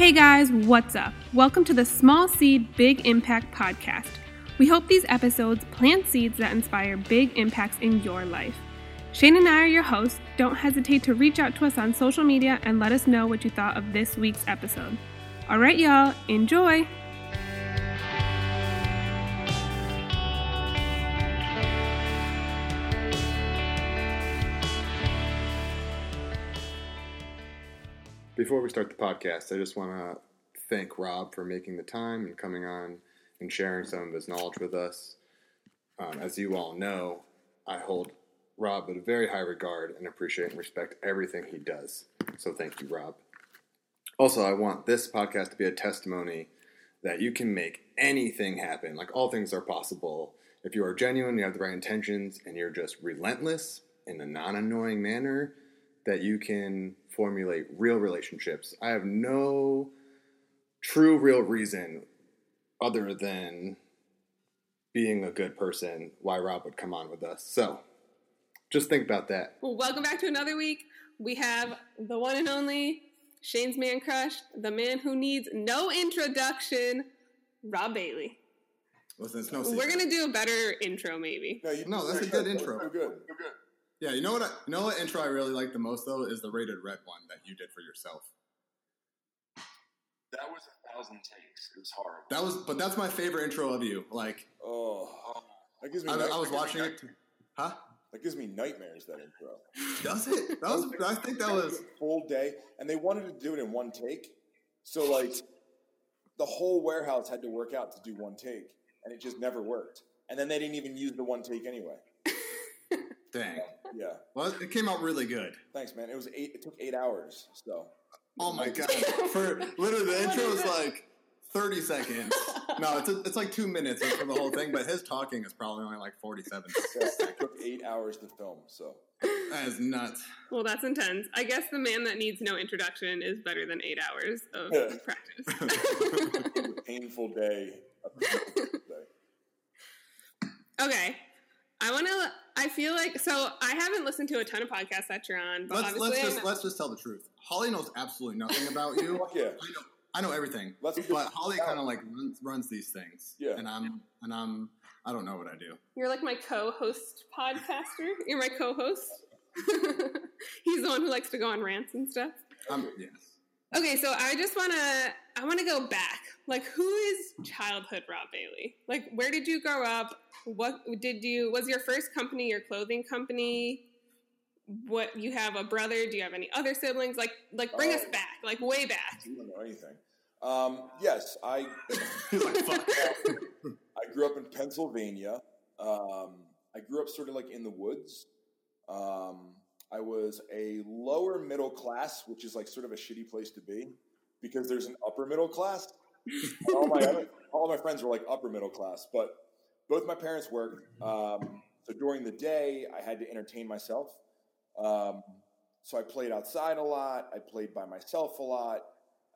Hey guys, what's up? Welcome to the Small Seed Big Impact podcast. We hope these episodes plant seeds that inspire big impacts in your life. Shane and I are your hosts. Don't hesitate to reach out to us on social media and let us know what you thought of this week's episode. All right, y'all, enjoy! Before we start the podcast, I just want to thank Rob for making the time and coming on and sharing some of his knowledge with us. Um, as you all know, I hold Rob in a very high regard and appreciate and respect everything he does. So thank you, Rob. Also, I want this podcast to be a testimony that you can make anything happen. Like all things are possible. If you are genuine, you have the right intentions, and you're just relentless in a non annoying manner, that you can formulate real relationships. I have no true, real reason other than being a good person why Rob would come on with us. So just think about that. Well, welcome back to another week. We have the one and only Shane's man crush, the man who needs no introduction, Rob Bailey. Listen, it's no We're gonna do a better intro, maybe. No, you, No, that's a good intro. You're good. You're good. Yeah, you know what? I, you know what intro I really like the most though is the Rated Red one that you did for yourself. That was a thousand takes. It was horrible. That was, but that's my favorite intro of you. Like, oh, that gives me. I, night- I was that gives me watching night- it. Huh? That gives me nightmares. That intro. Does it? That was. I think that was. full day, and they wanted to do it in one take. So like, the whole warehouse had to work out to do one take, and it just never worked. And then they didn't even use the one take anyway. Dang. Yeah. Well, it came out really good. Thanks, man. It was eight. It took eight hours. So Oh my god! For literally, the intro is like thirty seconds. No, it's a, it's like two minutes for the whole thing, but his talking is probably only like forty-seven. yeah, it took eight hours to film. So That is nuts. Well, that's intense. I guess the man that needs no introduction is better than eight hours of Yeah. practice. it was a painful day. Painful day. okay. I want to. I feel like so. I haven't listened to a ton of podcasts that you're on, but Let's, let's just let's just tell the truth. Holly knows absolutely nothing about you. Fuck yeah. I know, I know everything, Let's but Holly kind of like runs, runs these things. Yeah. and I'm and I'm I don't know what I do. you're like my co-host podcaster. You're my co-host. He's the one who likes to go on rants and stuff. I'm yes. Okay, so I just want to I want to go back. Like who is childhood Rob Bailey? Like where did you grow up? What did you was your first company your clothing company? What you have a brother? Do you have any other siblings? Like like bring us Oh. back. Like way back. You don't know anything. Um, yes, I He's like fuck. I grew up in Pennsylvania. Um, I grew up sort of like in the woods. Um, I was a lower middle class, which is like sort of a shitty place to be because there's an upper middle class. All my other, all my friends were like upper middle class, but both my parents worked. Um, so during the day, I had to entertain myself. Um, so I played outside a lot. I played by myself a lot.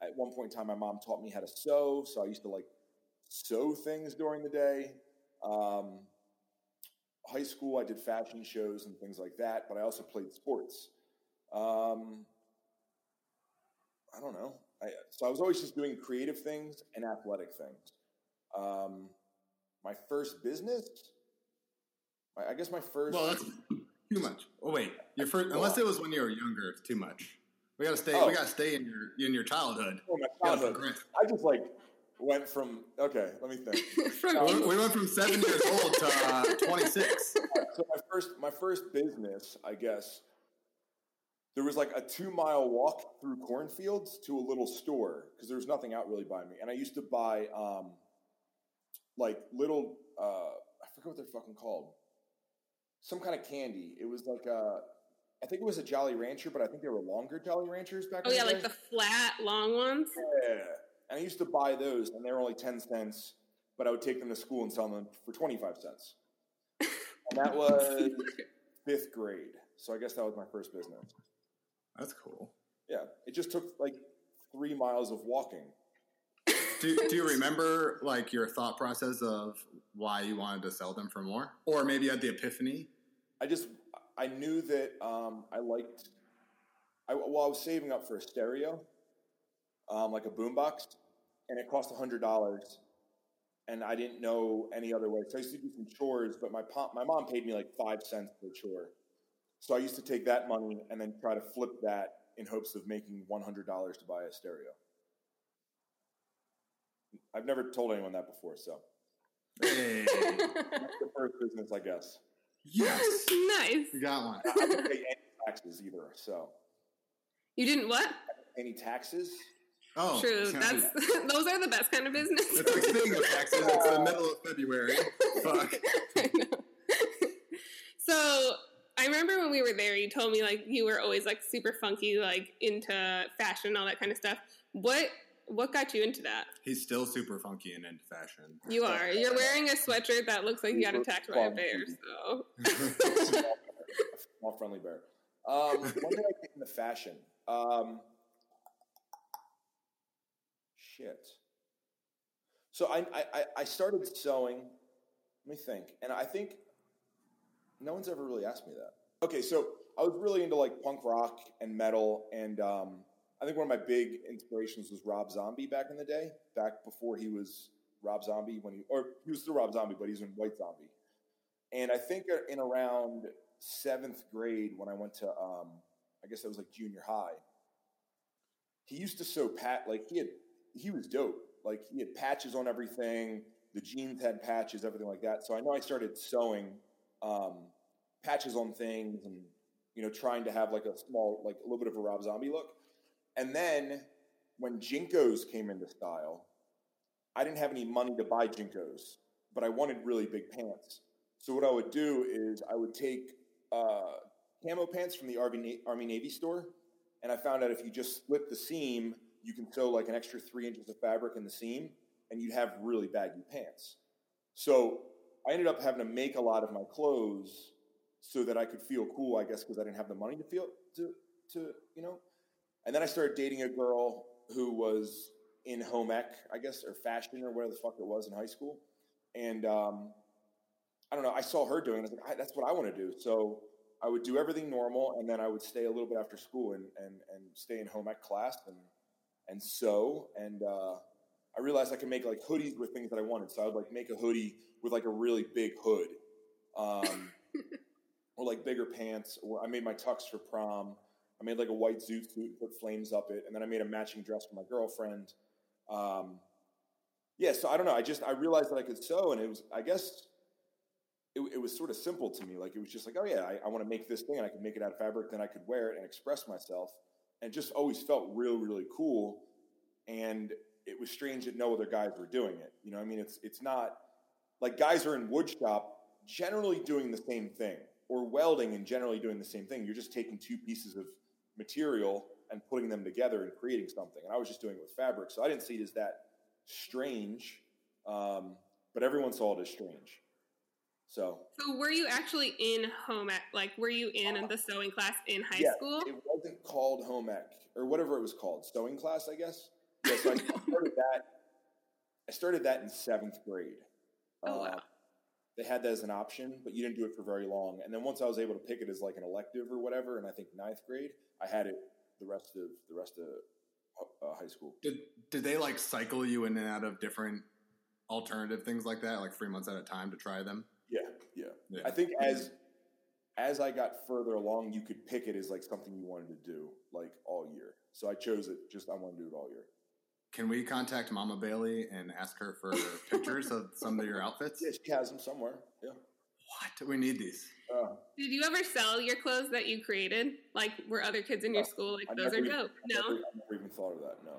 At one point in time, my mom taught me how to sew, so I used to like sew things during the day. Um, high school, I did fashion shows and things like that, but I also played sports. Um, I don't know. I, so I was always just doing creative things and athletic things. Um, my first business, I, I guess my first. Well, that's too much. Oh wait, your first unless it was when you were younger, it's too much. We gotta stay. Oh. We gotta stay in your in your childhood. oh, my childhood. I just like went from okay. Let me think. From We we went from seven years old to uh, twenty six. so my first my first business, I guess, there was like a two mile walk through cornfields to a little store because there was nothing out really by me, and I used to buy um, like little uh, I forget what they're fucking called, some kind of candy. It was like a I think it was a Jolly Rancher, but I think they were longer Jolly Ranchers back. Oh yeah, the like the flat long ones. Yeah. And I used to buy those, and they were only 10 cents, but I would take them to school and sell them for 25 cents. And that was fifth grade. So I guess that was my first business. That's cool. Yeah. It just took like three miles of walking. Do, do you remember like your thought process of why you wanted to sell them for more, or maybe you had the epiphany? I just, I knew that um, I liked, I, well, I was saving up for a stereo. um, like a boombox, and it cost hundred dollars. And I didn't know any other way, so I used to do some chores. But my my mom paid me like five cents per chore, so I used to take that money and then try to flip that in hopes of making one hundred dollars to buy a stereo. I've never told anyone that before, so Hey, that's the first business, I guess. yes, nice. you got one. I didn't pay any taxes either, so You didn't what? any taxes? Oh, True. That's those are the best kind of business. It's like speaking of taxes, it's the middle of February. Fuck. I so I remember when we were there, you told me like you were always like super funky, like into fashion, all that kind of stuff. What what got you into that? He's still super funky and into fashion. You are. You're wearing a sweatshirt that looks like you got attacked by a bear. So Small friendly bear. Um, when did I get into fashion? Um, shit. So I, I, I- I started sewing. Let me think. And I think no one's ever really asked me that. Okay, so I was really into like punk rock and metal, and um, I think one of my big inspirations was Rob Zombie back in the day, back before he was Rob Zombie when he, or he was still Rob Zombie, but he's in White Zombie. And I think in around seventh grade, when I went to, um, I guess that was like junior high, he used to sew pat like he had he was dope. Like he had patches on everything. The jeans had patches, everything like that. So I know I started sewing um, patches on things and you know trying to have like a small like a little bit of a Rob Zombie look. And then when JNCOs came into style, I didn't have any money to buy JNCOs, but I wanted really big pants. So what I would do is I would take uh, camo pants from the Army, Army Navy store, and I found out if you just split the seam, you can sew like an extra three inches of fabric in the seam, and you'd have really baggy pants. So I ended up having to make a lot of my clothes so that I could feel cool, I guess, because I didn't have the money to feel to to you know. And then I started dating a girl who was in home ec, I guess, or fashion or whatever the fuck it was in high school. And um, I don't know, I saw her doing it. I was like, I, that's what I want to do. So I would do everything normal, and then I would stay a little bit after school and, and, and stay in home ec class and, and sew. And uh, I realized I could make like hoodies with things that I wanted. So I would like make a hoodie with like a really big hood. Um, or like bigger pants. Or I made my tux for prom. I made like a white zoot suit put flames up it, and then I made a matching dress for my girlfriend. Um, yeah, so I don't know. I just I realized that I could sew, and it was I guess it, it was sort of simple to me. Like it was just like, oh yeah, I, I want to make this thing, and I could make it out of fabric. Then I could wear it and express myself, and just always felt real, really cool. And it was strange that no other guys were doing it. You know, I mean, it's it's not like guys are in wood shop generally doing the same thing, or welding and generally doing the same thing. You're just taking two pieces of material and putting them together and creating something. And I was just doing it with fabric, so I didn't see it as that strange. Um, but everyone saw it as strange. So So were you actually in home ec? Like, were you in the sewing class in high yeah, school? it wasn't called home ec or whatever it was called, sewing class, I guess. Yeah, so I started that. I started that in seventh grade. Oh, wow. They had that as an option, but you didn't do it for very long. And then once I was able to pick it as like an elective or whatever, and I think ninth grade, I had it the rest of the rest of uh, high school. Did did they like cycle you in and out of different alternative things like that, like three months at a time to try them? Yeah, yeah. Yeah. I think as as I got further along, you could pick it as like something you wanted to do like all year. So I chose it. Just I want to do it all year. Can we contact Mama Bailey and ask her for pictures of some of your outfits? Yeah, she has them somewhere. Yeah. What? We need these. Uh, Did you ever sell your clothes that you created? Like, were other kids in your No, school like, I those never are even- dope? I No? never, I never even thought of that. No.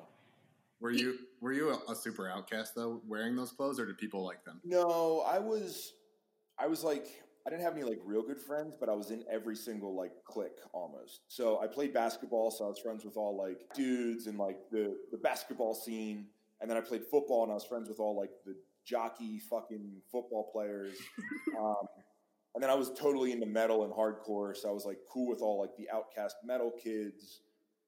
Were you were you a, a super outcast though, wearing those clothes, or did people like them? No, I was, I was like, I didn't have any like real good friends, but I was in every single like clique almost. So I played basketball, so I was friends with all like dudes and like the the basketball scene, and then I played football, and I was friends with all like the jockey fucking football players. um, and then I was totally into metal and hardcore, so I was like cool with all like the outcast metal kids.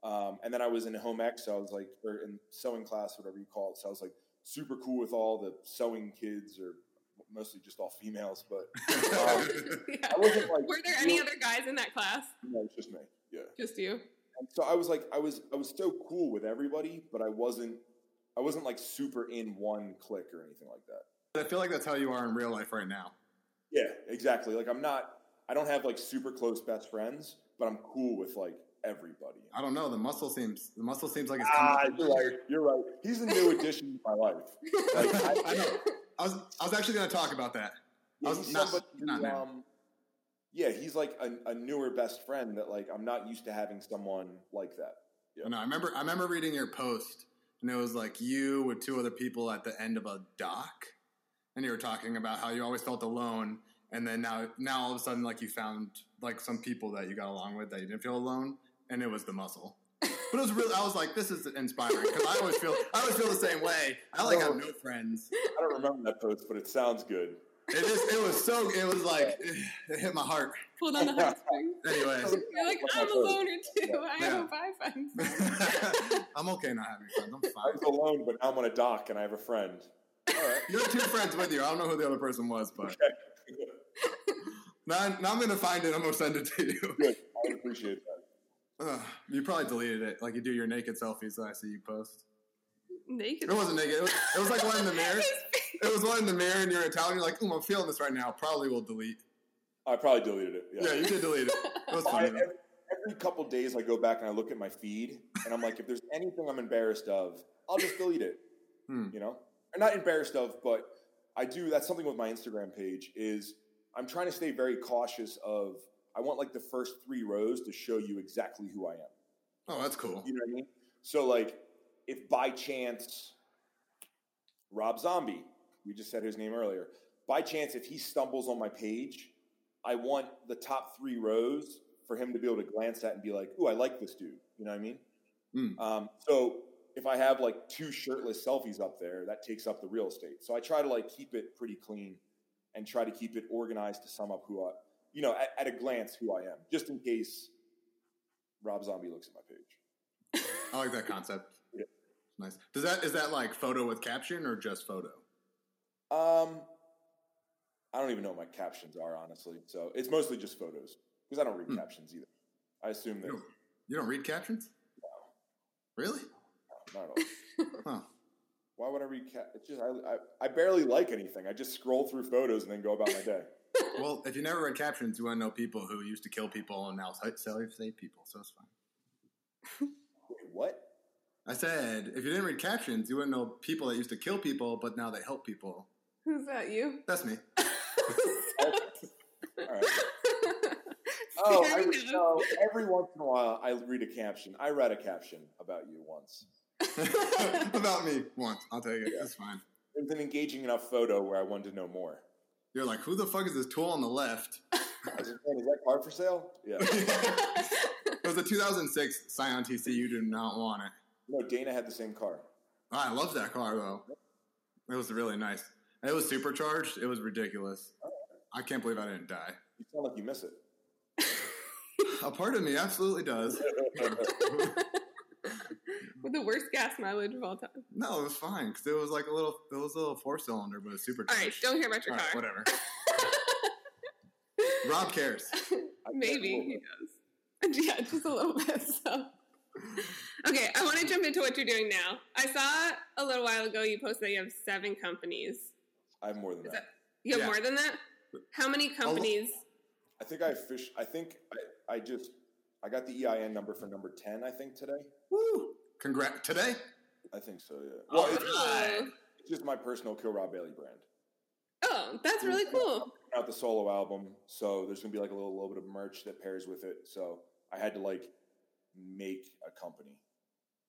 Um, and then I was in home ec, so I was like, or in sewing class, whatever you call it. So I was like super cool with all the sewing kids, or mostly just all females. But um, Yeah. I wasn't like. Were there any real- other guys in that class? No, it's just me. Yeah. Just you? And so I was like, I was, I was so cool with everybody, but I wasn't, I wasn't like super in one clique or anything like that. I feel like that's how you are in real life right now. Yeah, exactly. Like I'm not, I don't have like super close best friends, but I'm cool with like everybody. I don't know. The muscle seems the muscle seems like it's Ah, you're right. You're right. He's a new addition to my life. Like, I, I know. I was I was actually going to talk about that. Yeah, I was he's not- somebody not um, yeah, he's like a, a newer best friend that like I'm not used to having someone like that. I know. I remember I remember reading your post, and it was like you with two other people at the end of a dock, and you were talking about how you always felt alone, and then now now all of a sudden like you found like some people that you got along with that you didn't feel alone, and it was the muscle. But it was really I was like, this is inspiring because I always feel I always feel the same way. I like have oh. no friends. I don't remember that post, but it sounds good. It is. It was so. It was like it hit my heart. Pulled on the heartstrings. Anyway, You're like, I'm a loner too. I Yeah. have five friends. I'm okay not having friends. I'm fine. I fine. was alone, but now I'm on a dock and I have a friend. All right. You have two friends with you. I don't know who the other person was, but now, now I'm gonna find it. I'm gonna send it to you. Good. I appreciate that. Ugh, you probably deleted it, like you do your naked selfies that I see you post. Naked. It wasn't naked. It was, it was like one in the mirror. It was one in the mirror, and you're Italian. You're like, "Ooh, I'm feeling this right now." Probably will delete. I probably deleted it. Yeah. Yeah, you did delete it. It was I, funny. every, every couple days, I go back and I look at my feed, and I'm like, if there's anything I'm embarrassed of, I'll just delete it. Hmm. You know, or not embarrassed of, but I do. That's something with my Instagram page. Is I'm trying to stay very cautious of. I want like the first three rows to show you exactly who I am. Oh, that's cool. You know what I mean? So like, if by chance Rob Zombie, we just said his name earlier, by chance if he stumbles on my page, I want the top three rows for him to be able to glance at and be like, "Ooh, I like this dude." You know what I mean? Mm. Um, so if I have like two shirtless selfies up there, that takes up the real estate. So I try to like keep it pretty clean and try to keep it organized to sum up who I, you know, at, at a glance who I am, just in case Rob Zombie looks at my page. I like that concept. Yeah. Nice. Does that is that like photo with caption or just photo? Um, I don't even know what my captions are, honestly. So it's mostly just photos because I don't read Hmm. captions either. I assume that You don't, you don't read captions? No. Really? not at all. Huh. Why would I read? Cap- it's just I, I I barely like anything. I just scroll through photos and then go about my day. Well, if you never read captions, you want to know people who used to kill people and now save save people, so it's fine. Wait, what? I said, if you didn't read captions, you wouldn't know people that used to kill people, but now they help people. Who's that? You? That's me. All right. Oh, I Fair read, enough. no, every once in a while I read a caption. I read a caption about you once. About me once. I'll take it. That's fine. It was an engaging enough photo where I wanted to know more. You're like, who the fuck is this tool on the left? I was like, "Man, is that car for sale? Yeah. it was a 2006 Scion TC. You do not want it. No, Dana had the same car. Oh, I love that car though. It was really nice. It was supercharged. It was ridiculous. I can't believe I didn't die. You sound like you miss it. A part of me absolutely does. With the worst gas mileage of all time. No, it was fine because it was like a little, it was a little four cylinder, but a supercharged. All right, don't hear about your All right, car. whatever. Rob cares. Maybe he does. Yeah, just a little bit. So, okay, I want to jump into what you're doing now. I saw a little while ago you posted that you have seven companies. I have more than that. that you have Yeah. more than that? How many companies? I think I fish. I think I, I just I got the EIN number for number ten. I think today. Woo! Congrats today. I think so. Yeah. All Well, it's, Oh, it's just my personal Kill Rob Bailey brand. oh, that's really cool. Out the solo album, so there's gonna be like a little, little bit of merch that pairs with it. So I had to like make a company.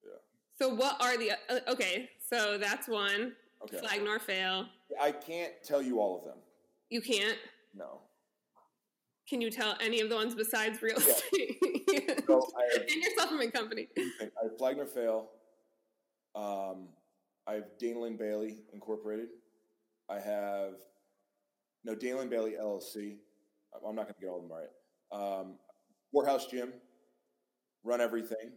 Yeah. So, what are the? Uh, okay, so that's one. Okay. Flag nor fail. I can't tell you all of them. You can't. No. Can you tell any of the ones besides real Yeah. estate? So I have, and your supplement company. I have Flag Nor Fail. Um, I have Dana Bailey Incorporated. I have no Dana Linn Bailey LLC. I'm not going to get all of them right. Um, Warehouse Gym. Run everything.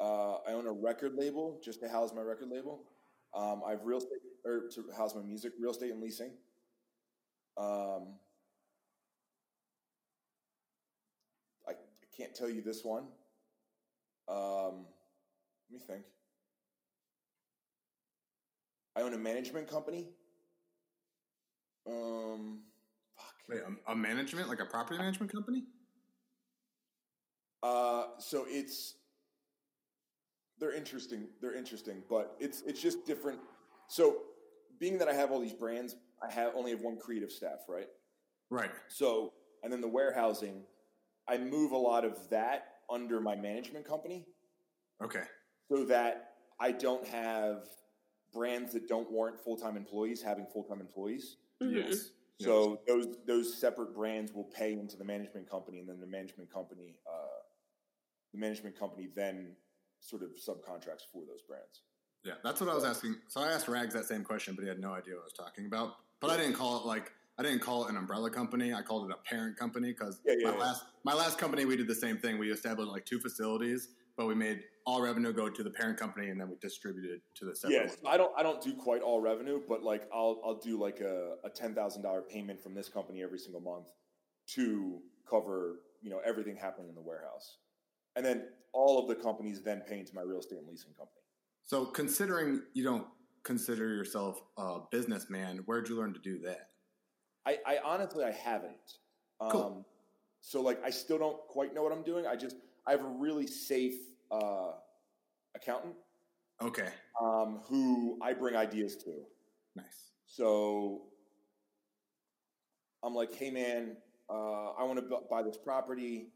Uh, I own a record label just to house my record label. Um, I have real estate or to house my music, real estate and leasing. Um, I, I can't tell you this one Um, let me think. I own a management company. Um, fuck. Wait, a, a management, like a property management company? Uh, so it's they're interesting. They're interesting, but it's it's just different. So, being that I have all these brands, I have only have one creative staff, right? Right. So, and then the warehousing, I move a lot of that under my management company Okay. so that I don't have brands that don't warrant full time employees having full time employees. Mhm. Yes. So those those separate brands will pay into the management company, and then the management company, uh, the management company then sort of subcontracts for those brands. Yeah, that's what I was asking. So I asked Rags that same question, but he had no idea what I was talking about. But I didn't call it like I didn't call it an umbrella company. I called it a parent company because Yeah, yeah, my yeah. last my last company we did the same thing. We established like two facilities, but we made all revenue go to the parent company and then we distributed to the separate. Yes, ones. I don't I don't do quite all revenue, but like I'll I'll do like a, a ten thousand dollar payment from this company every single month to cover you know everything happening in the warehouse, and then all of the companies then pay into my real estate and leasing company. So considering you don't consider yourself a businessman, where'd you learn to do that? I, I honestly I haven't. Um, Cool. So like I still don't quite know what I'm doing. I just I have a really safe uh, accountant Okay, um, who I bring ideas to. nice. So I'm like, hey man, uh, I want to buy this property,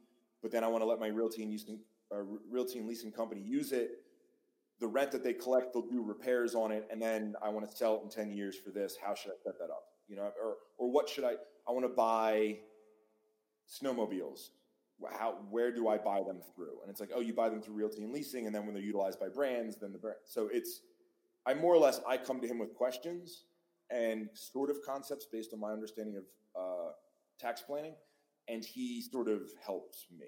but then I want to let my realty and leasing, uh, realty and leasing company use it. The rent that they collect, they'll do repairs on it, and then I want to sell it in ten years for this. How should I set that up? You know, or or what should I? I want to buy snowmobiles. How where do I buy them through? And it's like, oh, you buy them through realty and leasing, and then when they're utilized by brands, then the brand. So it's I more or less I come to him with questions and sort of concepts based on my understanding of uh, tax planning, and he sort of helps me.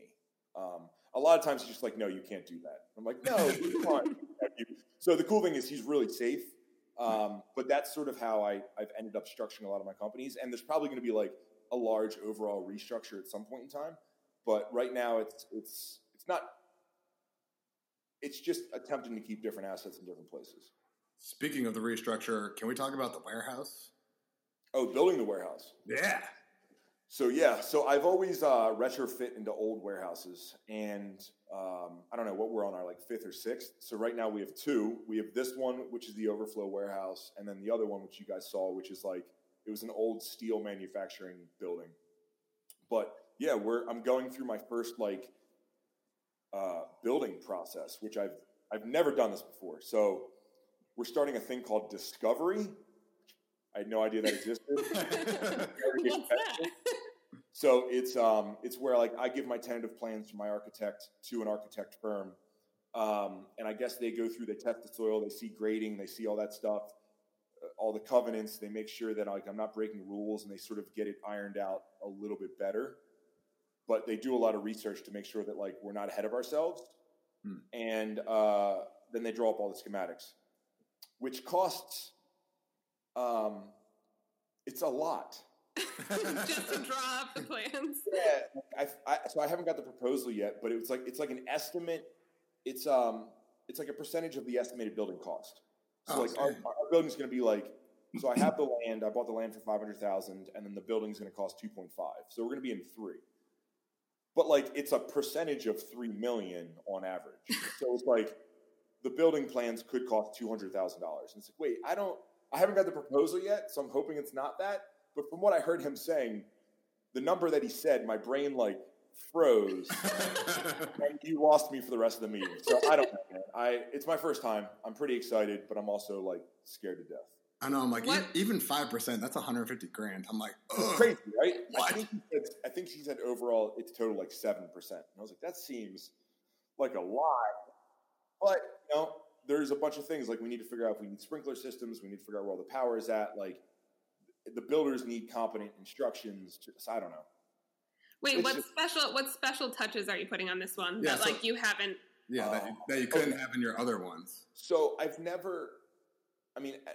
Um, a lot of times he's just like, "No, you can't do that." I'm like, "No, come on." So the cool thing is he's really safe, um, but that's sort of how I, I've ended up structuring a lot of my companies. And there's probably going to be like a large overall restructure at some point in time, but right now it's it's it's not. It's just attempting to keep different assets in different places. Speaking of the restructure, can we talk about the warehouse? Oh, building the warehouse. Yeah. So yeah, so I've always uh, retrofit into old warehouses, and um, I don't know what we're on our like fifth or sixth. So right now we have two. We have this one, which is the overflow warehouse, and then the other one, which you guys saw, which is like it was an old steel manufacturing building. But yeah, we're I'm going through my first like uh, building process, which I've I've never done this before. So we're starting a thing called discovery. I had no idea that existed. That? So it's um it's where like I give my tentative plans to my architect to an architect firm, um, and I guess they go through, they test the soil, they see grading, they see all that stuff, uh, all the covenants, they make sure that like I'm not breaking rules, and they sort of get it ironed out a little bit better. But they do a lot of research to make sure that like we're not ahead of ourselves, Hmm. and uh, then they draw up all the schematics, which costs um, it's a lot. Just to draw up the plans. Yeah, I, I, so I haven't got the proposal yet, but it's like it's like an estimate. It's um, it's like a percentage of the estimated building cost. So Oh, like our, okay. our building's going to be like. So I have the land. I bought the land for five hundred thousand, and then the building's going to cost two point five. So we're going to be in three. But like it's a percentage of three million on average. so it's like the building plans could cost two hundred thousand dollars. And it's like, wait, I don't. I haven't got the proposal yet, so I'm hoping it's not that. But from what I heard him saying, the number that he said, my brain like froze, and you lost me for the rest of the meeting. So I don't know, man. I it's my first time. I'm pretty excited, but I'm also like scared to death. I know. I'm like, What? e- even five percent. That's 150 grand. I'm like, ugh. crazy, right? What? I think, he said, I think he said overall it's total like seven percent. And I was like, that seems like a lot. But you know, there's a bunch of things like we need to figure out if we need sprinkler systems. We need to figure out where all the power is at. Like the builders need competent instructions. To, so I don't know. Wait, It's what just- special what special touches are you putting on this one Yeah, that so- like you haven't? Yeah, that, Oh. that you couldn't Okay. have in your other ones. So I've never. I mean, eh,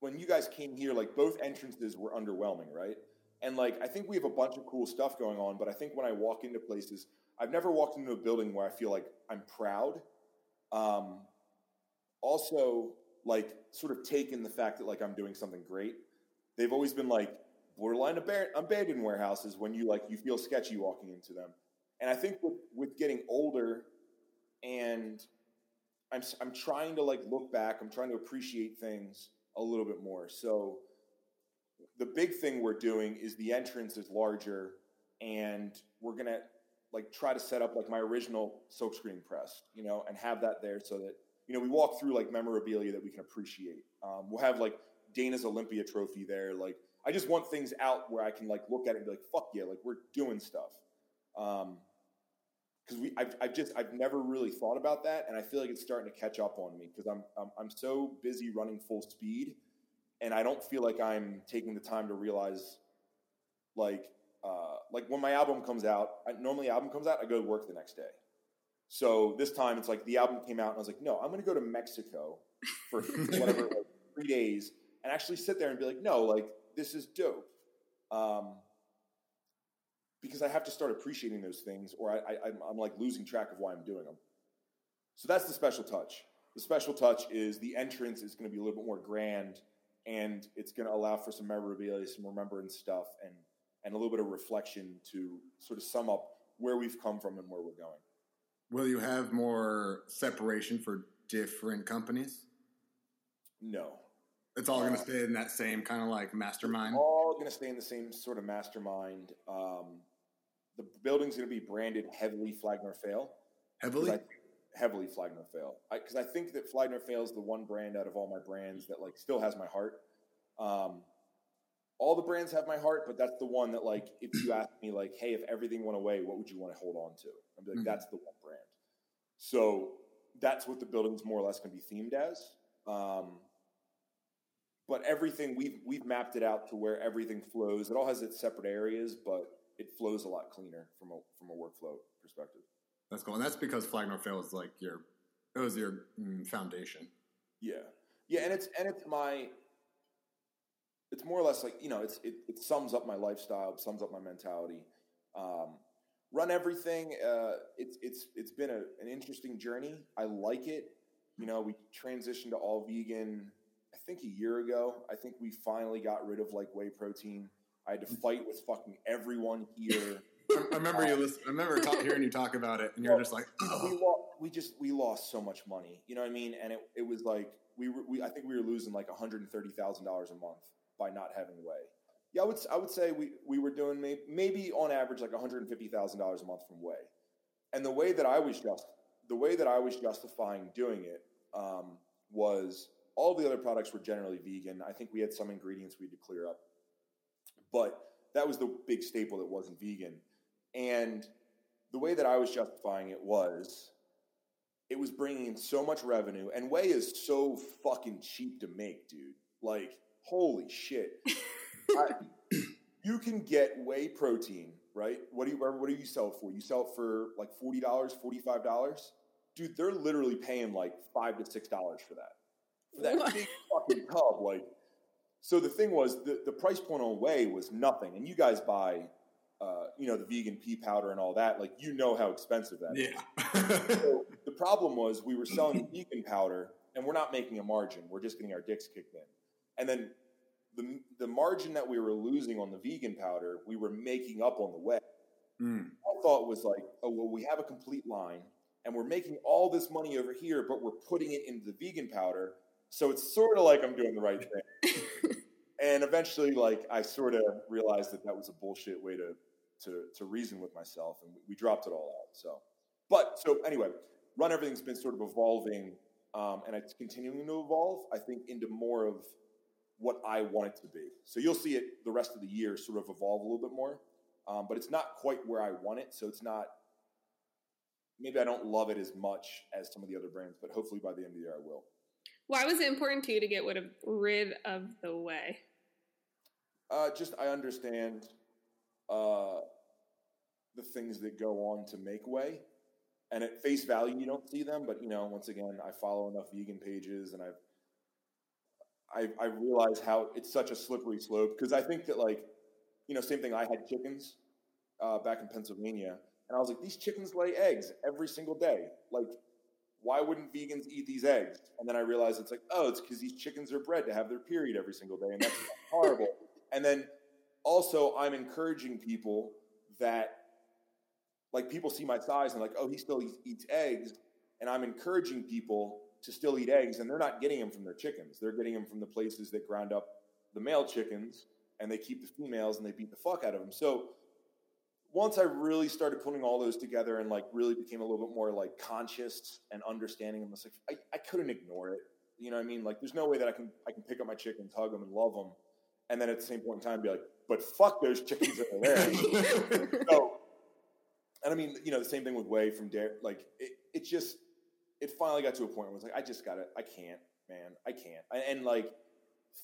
when you guys came here, like both entrances were underwhelming, right? And like, I think we have a bunch of cool stuff going on, but I think when I walk into places, I've never walked into a building where I feel like I'm proud. Um, also, like, sort of taken the fact that like I'm doing something great. They've always been like borderline abandoned warehouses when you like you feel sketchy walking into them. And I think with, with getting older, and I'm I'm trying to like look back. I'm trying to appreciate things a little bit more. So the big thing we're doing is the entrance is larger, and we're gonna like try to set up like my original silkscreen press, you know, and have that there so that you know we walk through like memorabilia that we can appreciate. Um, we'll have like Dana's Olympia trophy there. Like I just want things out where I can like look at it and be like, fuck yeah, like we're doing stuff. Um, because we I've, I've just I've never really thought about that, and I feel like it's starting to catch up on me because I'm, I'm I'm so busy running full speed, and I don't feel like I'm taking the time to realize, like uh, like when my album comes out. I, normally, album comes out, I go to work the next day. So this time, it's like the album came out, and I was like, no, I'm going to go to Mexico for whatever like, three days and actually sit there and be like, no, like this is dope. Um, because I have to start appreciating those things, or I, I, I'm, I'm like losing track of why I'm doing them. So that's the special touch. The special touch is the entrance is going to be a little bit more grand, and it's going to allow for some memorabilia, some remembrance stuff, and and a little bit of reflection to sort of sum up where we've come from and where we're going. Will you have more separation for different companies? No. It's all going to uh, stay in that same kind of like mastermind. All going to stay in the same sort of mastermind. Um, the building's going to be branded heavily Flag Nor Fail. Heavily, I, heavily Flag Nor Fail. Because I, I, think that Flag Nor Fail is the one brand out of all my brands that like still has my heart. Um, all the brands have my heart, but that's the one that like if you ask me like, hey, if everything went away, what would you want to hold on to? I'd be like, mm-hmm. that's the one brand. So that's what the building's more or less going to be themed as. Um, but everything we've we've mapped it out to where everything flows. It all has its separate areas, but it flows a lot cleaner from a from a workflow perspective. That's cool, and that's because Flag Nor Fail is like your it was your mm, foundation. Yeah, yeah, and it's and it's my it's more or less like you know it's it, it sums up my lifestyle, it sums up my mentality. Um, run everything. Uh, it's it's it's been a, an interesting journey. I like it. You know, we transitioned to all vegan. I think a year ago. I think we finally got rid of like whey protein. I had to fight with fucking everyone here. I remember you. Listen, I remember talk, hearing you talk about it, and you're well, just like, oh. we, lost, we just we lost so much money. You know what I mean? And it, it was like we were. We, I think we were losing like 130 thousand dollars a month by not having whey. Yeah, I would I would say we we were doing maybe, maybe on average like 150 thousand dollars a month from whey. And the way that I was just the way that I was justifying doing it um, was all the other products were generally vegan. I think we had some ingredients we had to clear up but that was the big staple that wasn't vegan. And the way that I was justifying it was it was bringing in so much revenue, and whey is so fucking cheap to make, dude. Like, holy shit. I, you can get whey protein, right? What do you what do you sell it for? You sell it for like forty dollars, forty five dollars, dude. They're literally paying like five to six dollars for that. For that big fucking tub, like so the thing was, the, the price point on whey was nothing, and you guys buy, uh, you know, the vegan pea powder and all that. Like you know how expensive that yeah. is. so the problem was we were selling vegan powder, and we're not making a margin. We're just getting our dicks kicked in, and then the the margin that we were losing on the vegan powder, we were making up on the whey. Mm. I thought was like, oh well, we have a complete line, and we're making all this money over here, but we're putting it into the vegan powder. So it's sort of like I'm doing the right thing. and eventually, like I sort of realized that that was a bullshit way to to to reason with myself, and we dropped it all out. So, but so anyway, run everything's been sort of evolving, um, and it's continuing to evolve. I think into more of what I want it to be. So you'll see it the rest of the year sort of evolve a little bit more, um, but it's not quite where I want it. So it's not. Maybe I don't love it as much as some of the other brands, but hopefully by the end of the year I will. Why was it important to you to get rid of, the whey? Uh, just I understand uh, the things that go on to make whey, and at face value you don't see them. But you know, once again, I follow enough vegan pages, and I've I, I realize how it's such a slippery slope because I think that like you know, same thing. I had chickens uh, back in Pennsylvania, and I was like, these chickens lay eggs every single day. Like, why wouldn't vegans eat these eggs? And then I realized it's like, oh, it's because these chickens are bred to have their period every single day, and that's horrible. And then also, I'm encouraging people that, like, people see my size and like, oh, he still eats eggs, and I'm encouraging people to still eat eggs, and they're not getting them from their chickens. They're getting them from the places that ground up the male chickens, and they keep the females and they beat the fuck out of them. So once I really started putting all those together and like really became a little bit more like conscious and understanding, I was like, I, I couldn't ignore it. You know what I mean? Like, there's no way that I can I can pick up my chickens, hug them, and love them, and then at the same point in time be like, but fuck those chickens that are there. so, and I mean, you know, the same thing with whey from dairy. Like, it, it just it finally got to a point where it's like, I just got it. I can't, man. I can't. And, and like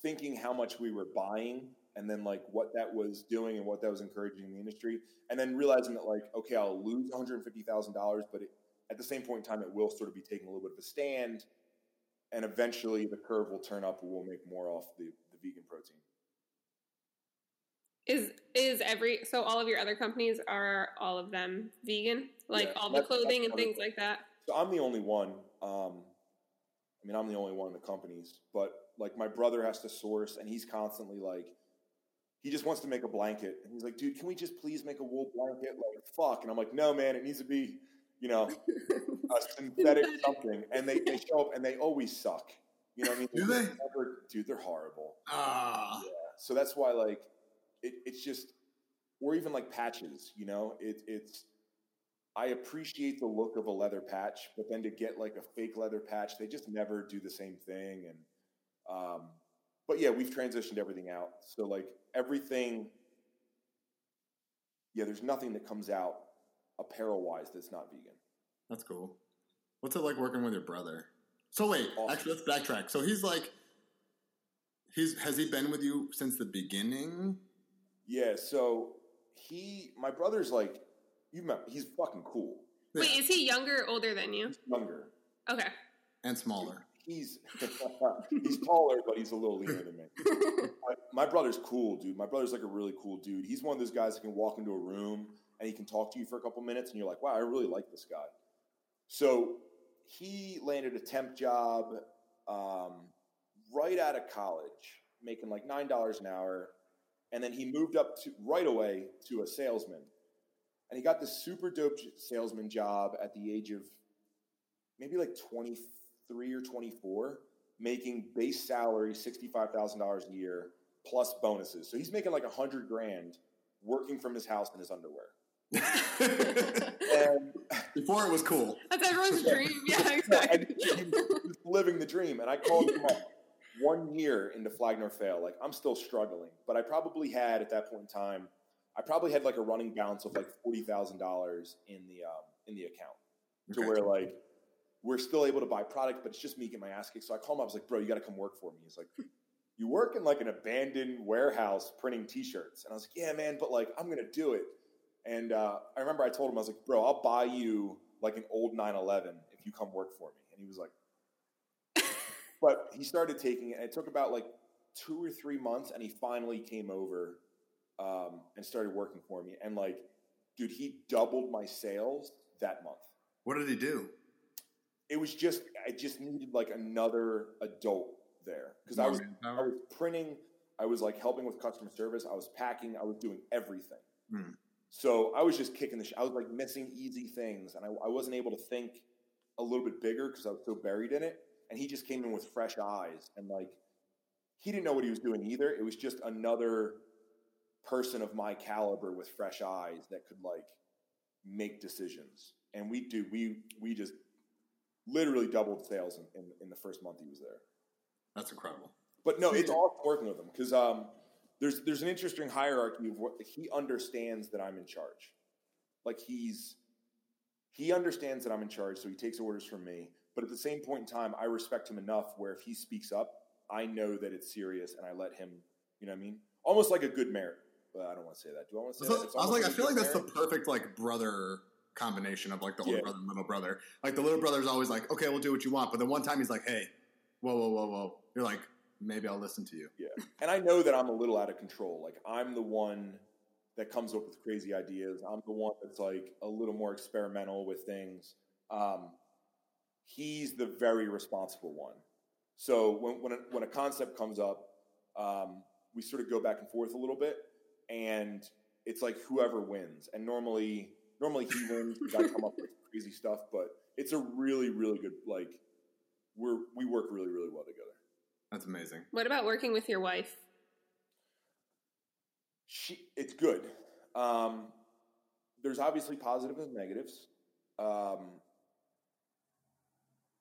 thinking how much we were buying and then like what that was doing and what that was encouraging in the industry, and then realizing that like, okay, I'll lose one hundred fifty thousand dollars, but it, at the same point in time, it will sort of be taking a little bit of a stand, and eventually the curve will turn up, and we'll make more off the, the vegan protein. Is is every so all of your other companies are all of them vegan, like yeah, all the clothing and things like that? So I'm the only one. Um, I mean, I'm the only one in the companies, but like my brother has to source, and he's constantly like, he just wants to make a blanket, and he's like, dude, can we just please make a wool blanket? Like, fuck, and I'm like, no, man, it needs to be, you know, a synthetic something, and they they show up, and they always suck. You know what I mean? Do they? Never, dude, they're horrible. Ah. Yeah. So that's why, like, it, it's just, or even like patches. You know, it, it's I appreciate the look of a leather patch, but then to get like a fake leather patch, they just never do the same thing. And, um, but yeah, we've transitioned everything out. So like everything, yeah, there's nothing that comes out apparel wise that's not vegan. That's cool. What's it like working with your brother? So wait, awesome. actually, let's backtrack. So he's like, he's has he been with you since the beginning? Yeah. So he, my brother's like you met. He's fucking cool. Wait, is he younger or older than you? He's younger. Okay. And smaller. He's he's taller, but he's a little leaner than me. my, my, brother's cool, dude. My brother's like a really cool dude. He's one of those guys that can walk into a room and he can talk to you for a couple minutes, and you're like, wow, I really like this guy. So he landed a temp job um, right out of college, making like nine dollars an hour, and then he moved up to right away to a salesman and he got this super dope salesman job at the age of maybe like 23 or 24, making base salary $65,000 a year plus bonuses. So he's making like a hundred grand working from his house in his underwear. and, Before it was cool. That's everyone's dream. Yeah, exactly. living the dream. And I called him up one year into Flag Nor Fail. Like I'm still struggling, but I probably had at that point in time – I probably had like a running balance of like forty thousand dollars in the um, in the account okay. to where like we're still able to buy product, but it's just me getting my ass kicked. So I called him. up. I was like, "Bro, you got to come work for me." He's like, "You work in like an abandoned warehouse printing T-shirts," and I was like, "Yeah, man, but like I'm gonna do it." And uh, I remember I told him I was like, "Bro, I'll buy you like an old 911 if you come work for me." And he was like, "But he started taking it. And it took about like two or three months, and he finally came over um, and started working for me. And like, dude, he doubled my sales that month. What did he do? It was just I just needed like another adult there because I was I was printing, I was like helping with customer service, I was packing, I was doing everything. Hmm. So I was just kicking the. Sh- I was like missing easy things, and I, I wasn't able to think a little bit bigger because I was so buried in it. And he just came in with fresh eyes, and like he didn't know what he was doing either. It was just another person of my caliber with fresh eyes that could like make decisions. And we do we we just literally doubled sales in, in, in the first month he was there. That's incredible. But no, it's all working with him because um, there's there's an interesting hierarchy of what he understands that I'm in charge. Like he's he understands that I'm in charge, so he takes orders from me. But at the same point in time, I respect him enough where if he speaks up, I know that it's serious, and I let him. You know what I mean? Almost like a good merit. But I don't want to say that. Do I want to say so, that? I was like, I feel like that's the perfect like brother combination of like the older yeah. brother and little brother. Like the little brother's always like, okay, we'll do what you want. But then one time he's like, hey, whoa, whoa, whoa, whoa. You're like, maybe I'll listen to you. Yeah. And I know that I'm a little out of control. Like I'm the one that comes up with crazy ideas. I'm the one that's like a little more experimental with things. Um, he's the very responsible one. So when when a, when a concept comes up, um, we sort of go back and forth a little bit, and it's like whoever wins. And normally, normally he wins because I come up with crazy stuff. But it's a really, really good like we're we work really, really well together. That's amazing. What about working with your wife? She, it's good. Um, there's obviously positives and negatives. Um,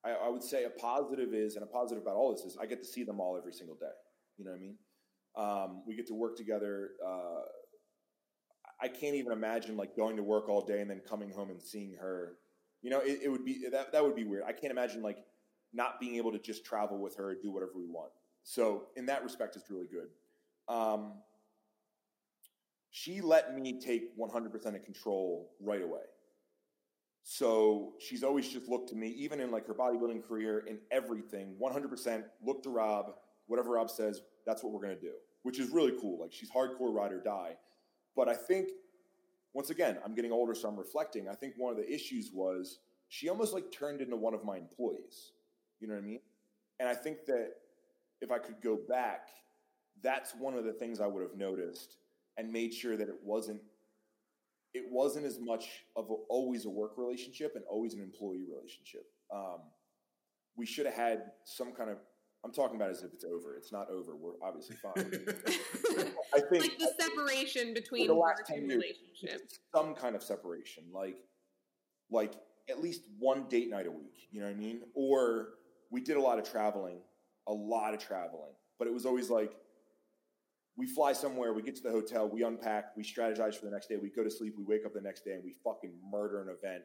I, I, would say a positive is, and a positive about all this is, I get to see them all every single day. You know what I mean? Um, we get to work together. Uh, I can't even imagine like going to work all day and then coming home and seeing her. You know, it, it would be that that would be weird. I can't imagine like not being able to just travel with her and do whatever we want. So in that respect, it's really good. Um, she let me take 100% of control right away. So she's always just looked to me, even in like her bodybuilding career, in everything, 100% look to Rob. Whatever Rob says, that's what we're going to do, which is really cool. Like she's hardcore ride or die. But I think, once again, I'm getting older, so I'm reflecting. I think one of the issues was she almost like turned into one of my employees. You know what I mean? And I think that if I could go back, that's one of the things I would have noticed and made sure that it wasn't it wasn't as much of a, always a work relationship and always an employee relationship. Um, we should have had some kind of. I'm talking about as if it's over. It's not over. We're obviously fine. I think like the separation between the last and relationship. Some kind of separation, like like at least one date night a week. You know what I mean? Or we did a lot of traveling, a lot of traveling, but it was always like we fly somewhere, we get to the hotel, we unpack, we strategize for the next day, we go to sleep, we wake up the next day, and we fucking murder an event.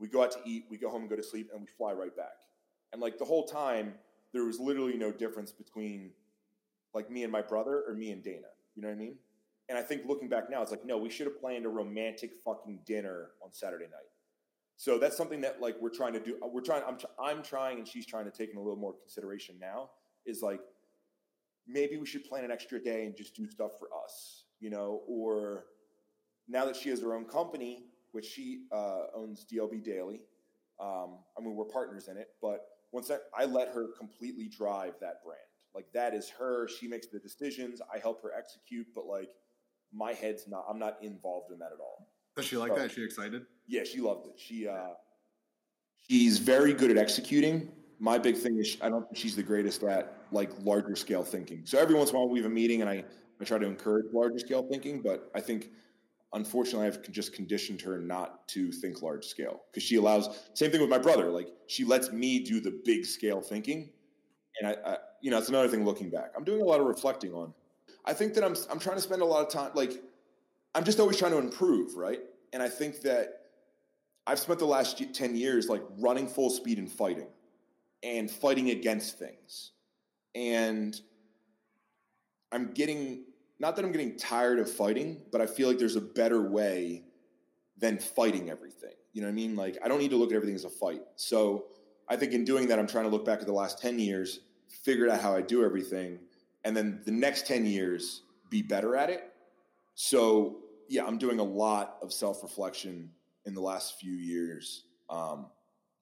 We go out to eat, we go home and go to sleep, and we fly right back. And like the whole time, there was literally no difference between like me and my brother or me and Dana. You know what I mean? And I think looking back now, it's like, no, we should have planned a romantic fucking dinner on Saturday night. So that's something that like we're trying to do. We're trying. I'm I'm trying, and she's trying to take in a little more consideration now. Is like maybe we should plan an extra day and just do stuff for us, you know, or now that she has her own company, which she uh, owns DLB Daily. Um, I mean, we're partners in it, but once I, I let her completely drive that brand, like that is her. She makes the decisions. I help her execute, but like my head's not. I'm not involved in that at all. Does she like so, that? Is she excited? Yeah, she loved it. She uh, she's very good at executing my big thing is I don't think she's the greatest at like larger scale thinking. So every once in a while we have a meeting and I, I try to encourage larger scale thinking, but I think unfortunately I've just conditioned her not to think large scale because she allows same thing with my brother. Like she lets me do the big scale thinking. And I, I you know, it's another thing looking back. I'm doing a lot of reflecting on. I think that I'm I'm trying to spend a lot of time like I'm just always trying to improve, right? And I think that I've spent the last 10 years like running full speed and fighting and fighting against things. And I'm getting, not that I'm getting tired of fighting, but I feel like there's a better way than fighting everything. You know what I mean? Like, I don't need to look at everything as a fight. So I think in doing that, I'm trying to look back at the last 10 years, figure out how I do everything, and then the next 10 years, be better at it. So, yeah, I'm doing a lot of self reflection in the last few years. Um,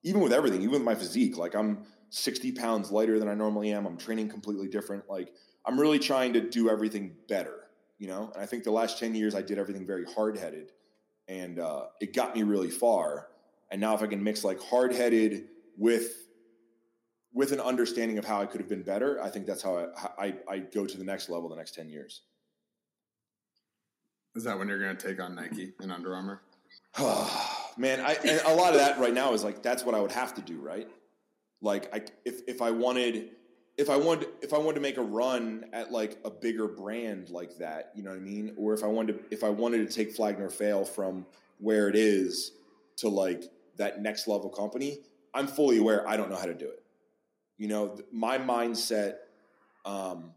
even with everything, even with my physique, like I'm 60 pounds lighter than I normally am. I'm training completely different. Like I'm really trying to do everything better, you know? And I think the last 10 years I did everything very hard headed and uh, it got me really far. And now if I can mix like hard headed with, with an understanding of how I could have been better, I think that's how I, I, I go to the next level the next 10 years. Is that when you're going to take on Nike and Under Armour? Man, I, a lot of that right now is like that's what I would have to do, right? Like, I if if I wanted if I wanted if I wanted to make a run at like a bigger brand like that, you know what I mean? Or if I wanted to, if I wanted to take Flag Nor Fail from where it is to like that next level company, I'm fully aware I don't know how to do it. You know, my mindset. Um,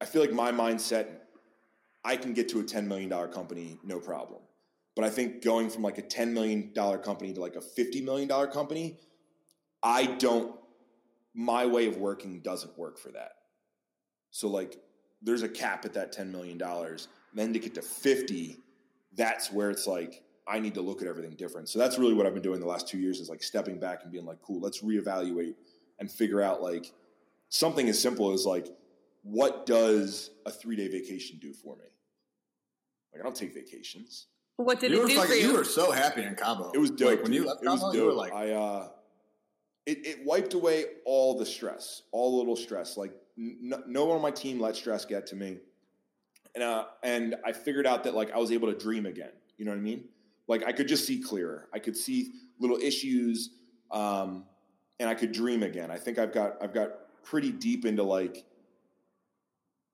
I feel like my mindset, I can get to a ten million dollar company no problem. But I think going from like a $10 million company to like a $50 million company, I don't, my way of working doesn't work for that. So like there's a cap at that $10 million. then to get to 50, that's where it's like, I need to look at everything different. So that's really what I've been doing the last two years is like stepping back and being like, cool, let's reevaluate and figure out like something as simple as like, what does a three day vacation do for me? Like, I don't take vacations. What did you it do like, for you? you were so happy in Cabo. It was dope. Like, when you dude. left it was Cabo, dope. you were like, I, uh, it, it wiped away all the stress, all the little stress. Like n- no one on my team let stress get to me, and uh, and I figured out that like I was able to dream again. You know what I mean? Like I could just see clearer. I could see little issues, um, and I could dream again. I think I've got I've got pretty deep into like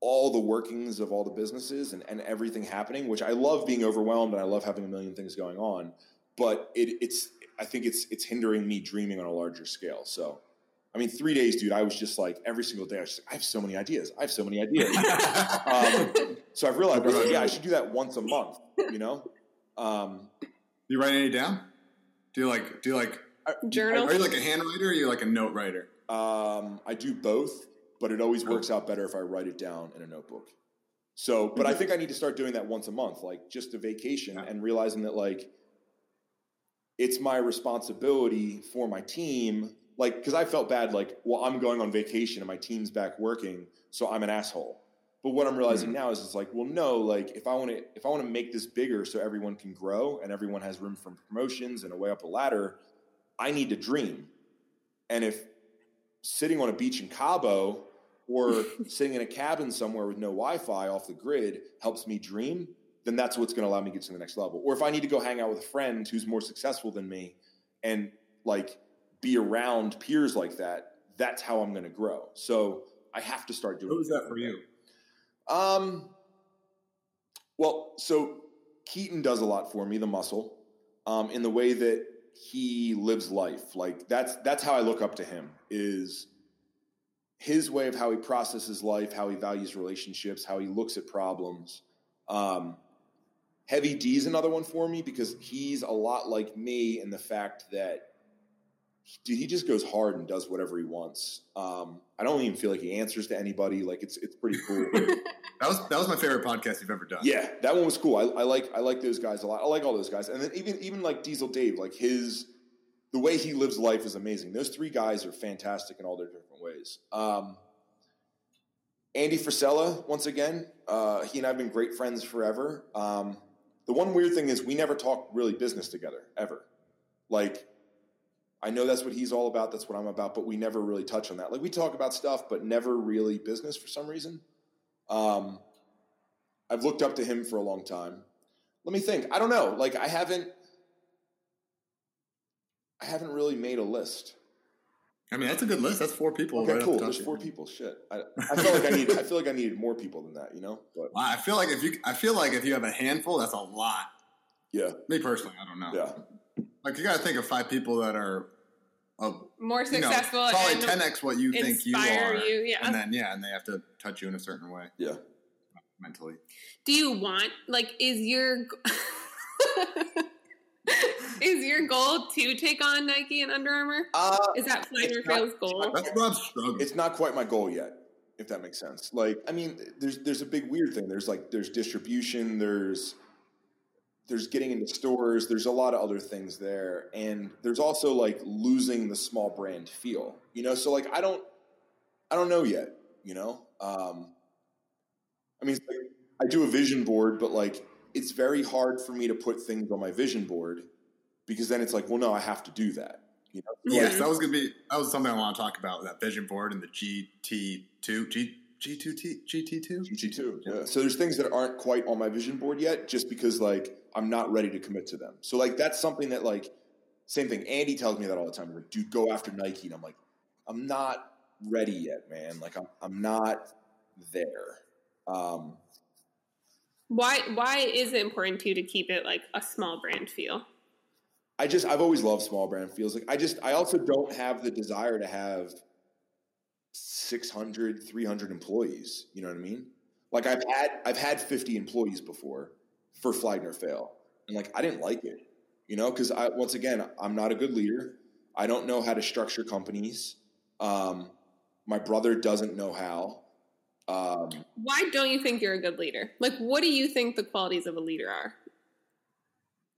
all the workings of all the businesses and, and everything happening, which I love being overwhelmed and I love having a million things going on. But it, it's I think it's it's hindering me dreaming on a larger scale. So I mean, three days, dude. I was just like every single day. I was just like, I have so many ideas. I have so many ideas. um, so I've realized, I was like, yeah, I should do that once a month. You know, um, you write any down? Do you like? Do you like? Journal? Are you like a handwriter? or Are you like a note writer? um, I do both, but it always works out better if I write it down in a notebook. So, but I think I need to start doing that once a month, like just a vacation, and realizing that like it's my responsibility for my team. Like, because I felt bad, like, well, I'm going on vacation and my team's back working, so I'm an asshole. But what I'm realizing mm-hmm. now is it's like, well, no, like if I want to, if I want to make this bigger so everyone can grow and everyone has room for promotions and a way up a ladder, I need to dream. And if sitting on a beach in Cabo or sitting in a cabin somewhere with no Wi-Fi off the grid helps me dream, then that's what's going to allow me to get to the next level. Or if I need to go hang out with a friend who's more successful than me and like be around peers like that, that's how I'm going to grow. So I have to start doing. What was that for you? Um. Well, so Keaton does a lot for me, the muscle, um, in the way that he lives life. Like that's that's how I look up to him. Is his way of how he processes life, how he values relationships, how he looks at problems. Um, Heavy D's another one for me because he's a lot like me in the fact that dude, he just goes hard and does whatever he wants. Um, I don't even feel like he answers to anybody. Like it's it's pretty cool. That was that was my favorite podcast you've ever done. yeah, that one was cool. I, I like I like those guys a lot. I like all those guys, and then even even like Diesel Dave, like his the way he lives life is amazing. Those three guys are fantastic in all their different ways. Um, Andy Frisella, once again, uh, he and I have been great friends forever. Um, the one weird thing is we never talk really business together ever. Like, I know that's what he's all about. That's what I'm about, but we never really touch on that. Like, we talk about stuff, but never really business for some reason. Um, I've looked up to him for a long time. Let me think. I don't know. Like, I haven't. I haven't really made a list. I mean that's a good list. That's four people. Okay, right cool. There's four people. Shit. I, I feel like I need. I feel like I needed more people than that. You know. But Wow, I feel like if you, I feel like if you have a handful, that's a lot. yeah, Me personally, I don't know. yeah. Like you got to think of five people that are, of, More you know, successful probably ten x what you think you are, you, yeah. and then yeah, and they have to touch you in a certain way Yeah. mentally. Do you want like is your is your goal to take on Nike and Under Armour? Uh, Is that Flyner It's not- goal? That's Rob's struggle. it's not quite my goal yet, if that makes sense. Like, I mean, there's there's a big weird thing. There's like there's distribution. There's there's getting into stores. There's a lot of other things there, and there's also like losing the small brand feel. You know, so like I don't I don't know yet. You know, um, I mean, like, I do a vision board, but like it's very hard for me to put things on my vision board because then it's like, well, no, I have to do that. You know, Yes, that was gonna be that was something I want to talk about. That vision board and the GT two G G two T GT two. GT2. Yeah. So there's things that aren't quite on my vision board yet, just because like I'm not ready to commit to them. So like that's something that like same thing. Andy tells me that all the time. Like, dude, go after Nike, and I'm like, I'm not ready yet, man. Like I'm I'm not there. Um, Why why is it important to you to keep it like a small brand feel? I just I've always loved small brand feels. Like I just I also don't have the desire to have 600 300 employees, you know what I mean? Like I've had I've had 50 employees before for Flag Nor Fail. And like I didn't like it. You know, cuz I once again, I'm not a good leader. I don't know how to structure companies. Um my brother doesn't know how. Um, Why don't you think you're a good leader? Like, what do you think the qualities of a leader are?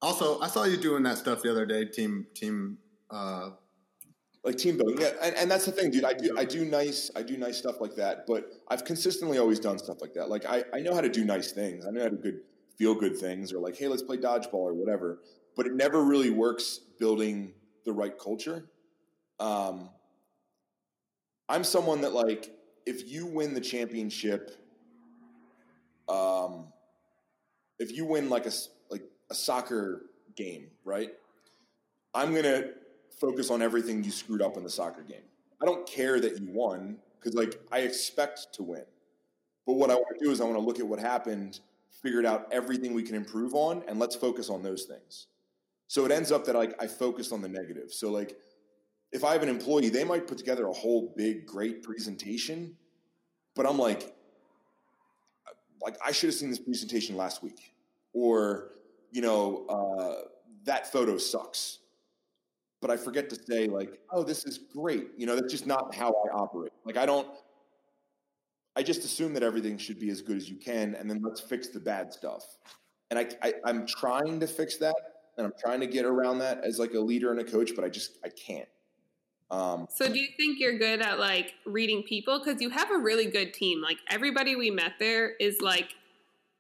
Also, I saw you doing that stuff the other day. Team team. Uh, like team building, yeah, and, and that's the thing, dude. I do I do nice I do nice stuff like that, but I've consistently always done stuff like that. Like I, I know how to do nice things. I know how to good feel good things, or like, hey, let's play dodgeball or whatever. But it never really works building the right culture. Um, I'm someone that like if you win the championship, um, if you win like a a soccer game, right? I'm gonna focus on everything you screwed up in the soccer game. I don't care that you won because like I expect to win. But what I want to do is I want to look at what happened, figured out everything we can improve on, and let's focus on those things. So it ends up that like I focused on the negative. So like if I have an employee, they might put together a whole big great presentation, but I'm like, like I should have seen this presentation last week, or you know uh, that photo sucks. But I forget to say like, oh, this is great. You know, that's just not how I operate. Like I don't. I just assume that everything should be as good as you can, and then let's fix the bad stuff. And I, I I'm trying to fix that, and I'm trying to get around that as like a leader and a coach, but I just I can't. Um, So, do you think you're good at like reading people? Because you have a really good team. Like everybody we met there is like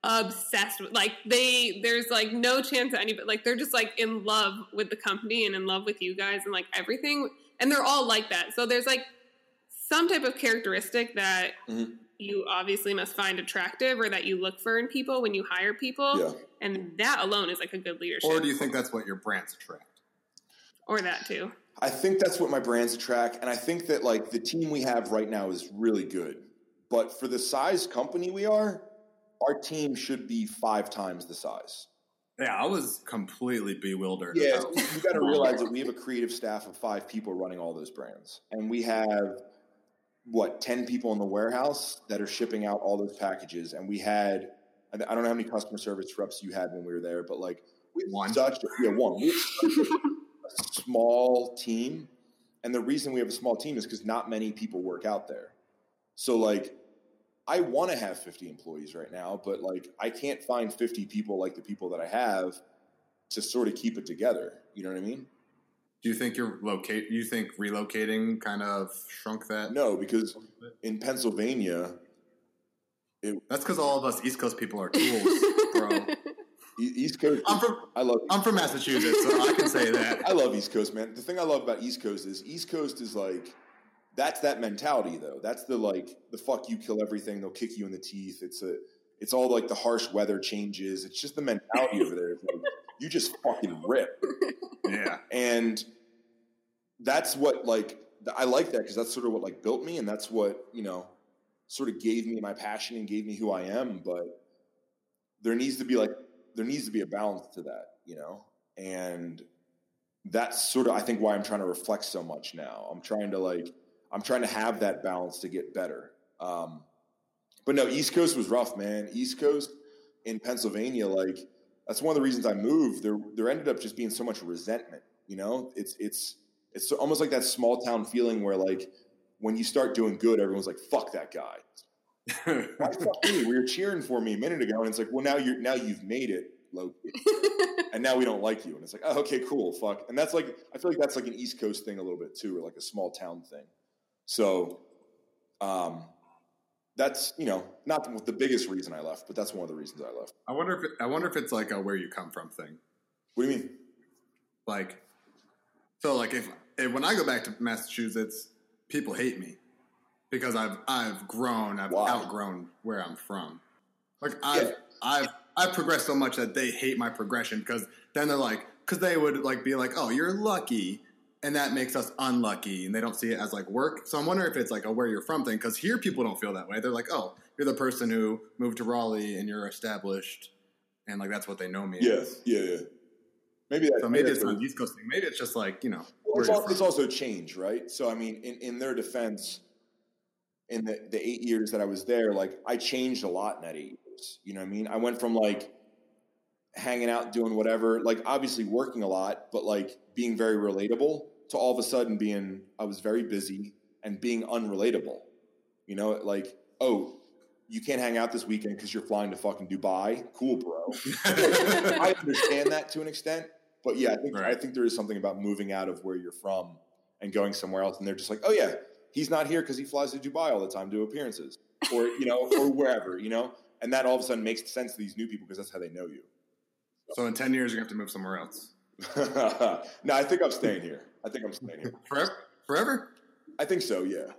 obsessed with like they there's like no chance that anybody like they're just like in love with the company and in love with you guys and like everything and they're all like that so there's like some type of characteristic that Mhm. you obviously must find attractive or that you look for in people when you hire people yeah. and that alone is like a good leadership or do you think that's what your brands attract? or that too I think that's what my brands attract, and I think that like the team we have right now is really good. But for the size company we are, our team should be five times the size. Yeah, I was completely bewildered. Yeah, you got to realize that we have a creative staff of five people running all those brands, and we have what ten people in the warehouse that are shipping out all those packages. And we had I don't know how many customer service reps you had when we were there, but like we had One. such yeah one. We a small team, and the reason we have a small team is because not many people work out there. So like. I want to have 50 employees right now, but like I can't find 50 people like the people that I have to sort of keep it together. You know what I mean? Do you think you're locate? You think relocating kind of shrunk that? No, because in Pennsylvania, it, That's because all of us East Coast people are tools, bro. East Coast. I'm from I love. I'm from Massachusetts, so I can say that. I love East Coast, man. The thing I love about East Coast is East Coast is like that's that mentality though. That's the like the fuck you kill everything. They'll kick you in the teeth. It's a it's all like the harsh weather changes. It's just the mentality over there. It's like, you just fucking rip. Yeah, and that's what like I like that because that's sort of what like built me, and that's what you know sort of gave me my passion and gave me who I am. But there needs to be like there needs to be a balance to that, you know, and that's sort of I think why I'm trying to reflect so much now. I'm trying to like I'm trying to have that balance to get better. Um, but no, East Coast was rough, man. East Coast in Pennsylvania, like that's one of the reasons I moved. There, there ended up just being so much resentment. You know, it's it's it's almost like that small town feeling where like when you start doing good, everyone's like, "Fuck that guy." Why fuck me? We were cheering for me a minute ago, and it's like, well, now you're now you've made it, Loki, and now we don't like you. And it's like, oh, okay, cool, fuck. And that's like, I feel like that's like an East Coast thing a little bit too, or like a small town thing. So, um, that's you know not the, the biggest reason I left, but that's one of the reasons I left. I wonder if it, I wonder if it's like a where you come from thing. What do you mean? Like, so like if, if when I go back to Massachusetts, people hate me because I've I've grown, I've Why? outgrown where I'm from. Like I've Yeah. I've I've progressed so much that they hate my progression because then they're like because they would like be like, oh, you're lucky. And that makes us unlucky, and they don't see it as like work. So I'm wondering if it's like a where you're from thing, because here people don't feel that way. They're like, oh, you're the person who moved to Raleigh and you're established, and like that's what they know me Yeah, as. yeah, yeah. Maybe that. So maybe that's it's not East Coast thing. Maybe it's just like you know Well, it's, you're it's also change, right? So I mean, in, in their defense, in the, the eight years that I was there, like I changed a lot in that eight years. You know what I mean? I went from like hanging out, doing whatever, like obviously working a lot, but like being very relatable to all of a sudden being I was very busy and being unrelatable. You know, like, oh, you can't hang out this weekend because you're flying to fucking Dubai. Cool, bro. I understand that to an extent, but yeah, I think I think there is something about moving out of where you're from and going somewhere else, and they're just like, oh yeah, he's not here because he flies to Dubai all the time to appearances, or you know, or wherever, you know, and that all of a sudden makes sense to these new people because that's how they know you. So in ten years, you're gonna have to move somewhere else. no, I think I'm staying here. I think I'm staying here. Forever? Forever? I think so. Yeah.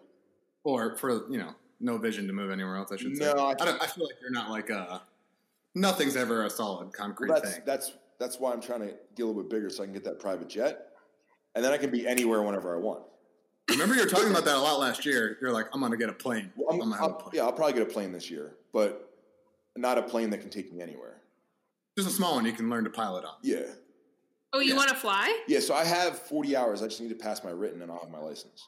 Or for you know, no vision to move anywhere else. I should say. No, I- I, don't, I feel like you're not like a. Nothing's ever a solid concrete Well, that's thing. that's that's why I'm trying to get a little bit bigger so I can get that private jet, and then I can be anywhere whenever I want. Remember, you were talking about that a lot last year. You're like, I'm gonna get a plane. Well, I'm, I'm, a plane. yeah, I'll probably get a plane this year, but not a plane that can take me anywhere. Just a small one you can learn to pilot on. Yeah, Oh, you Yeah. want to fly? yeah. So I have 40 hours. I just need to pass my written, and I'll have my license.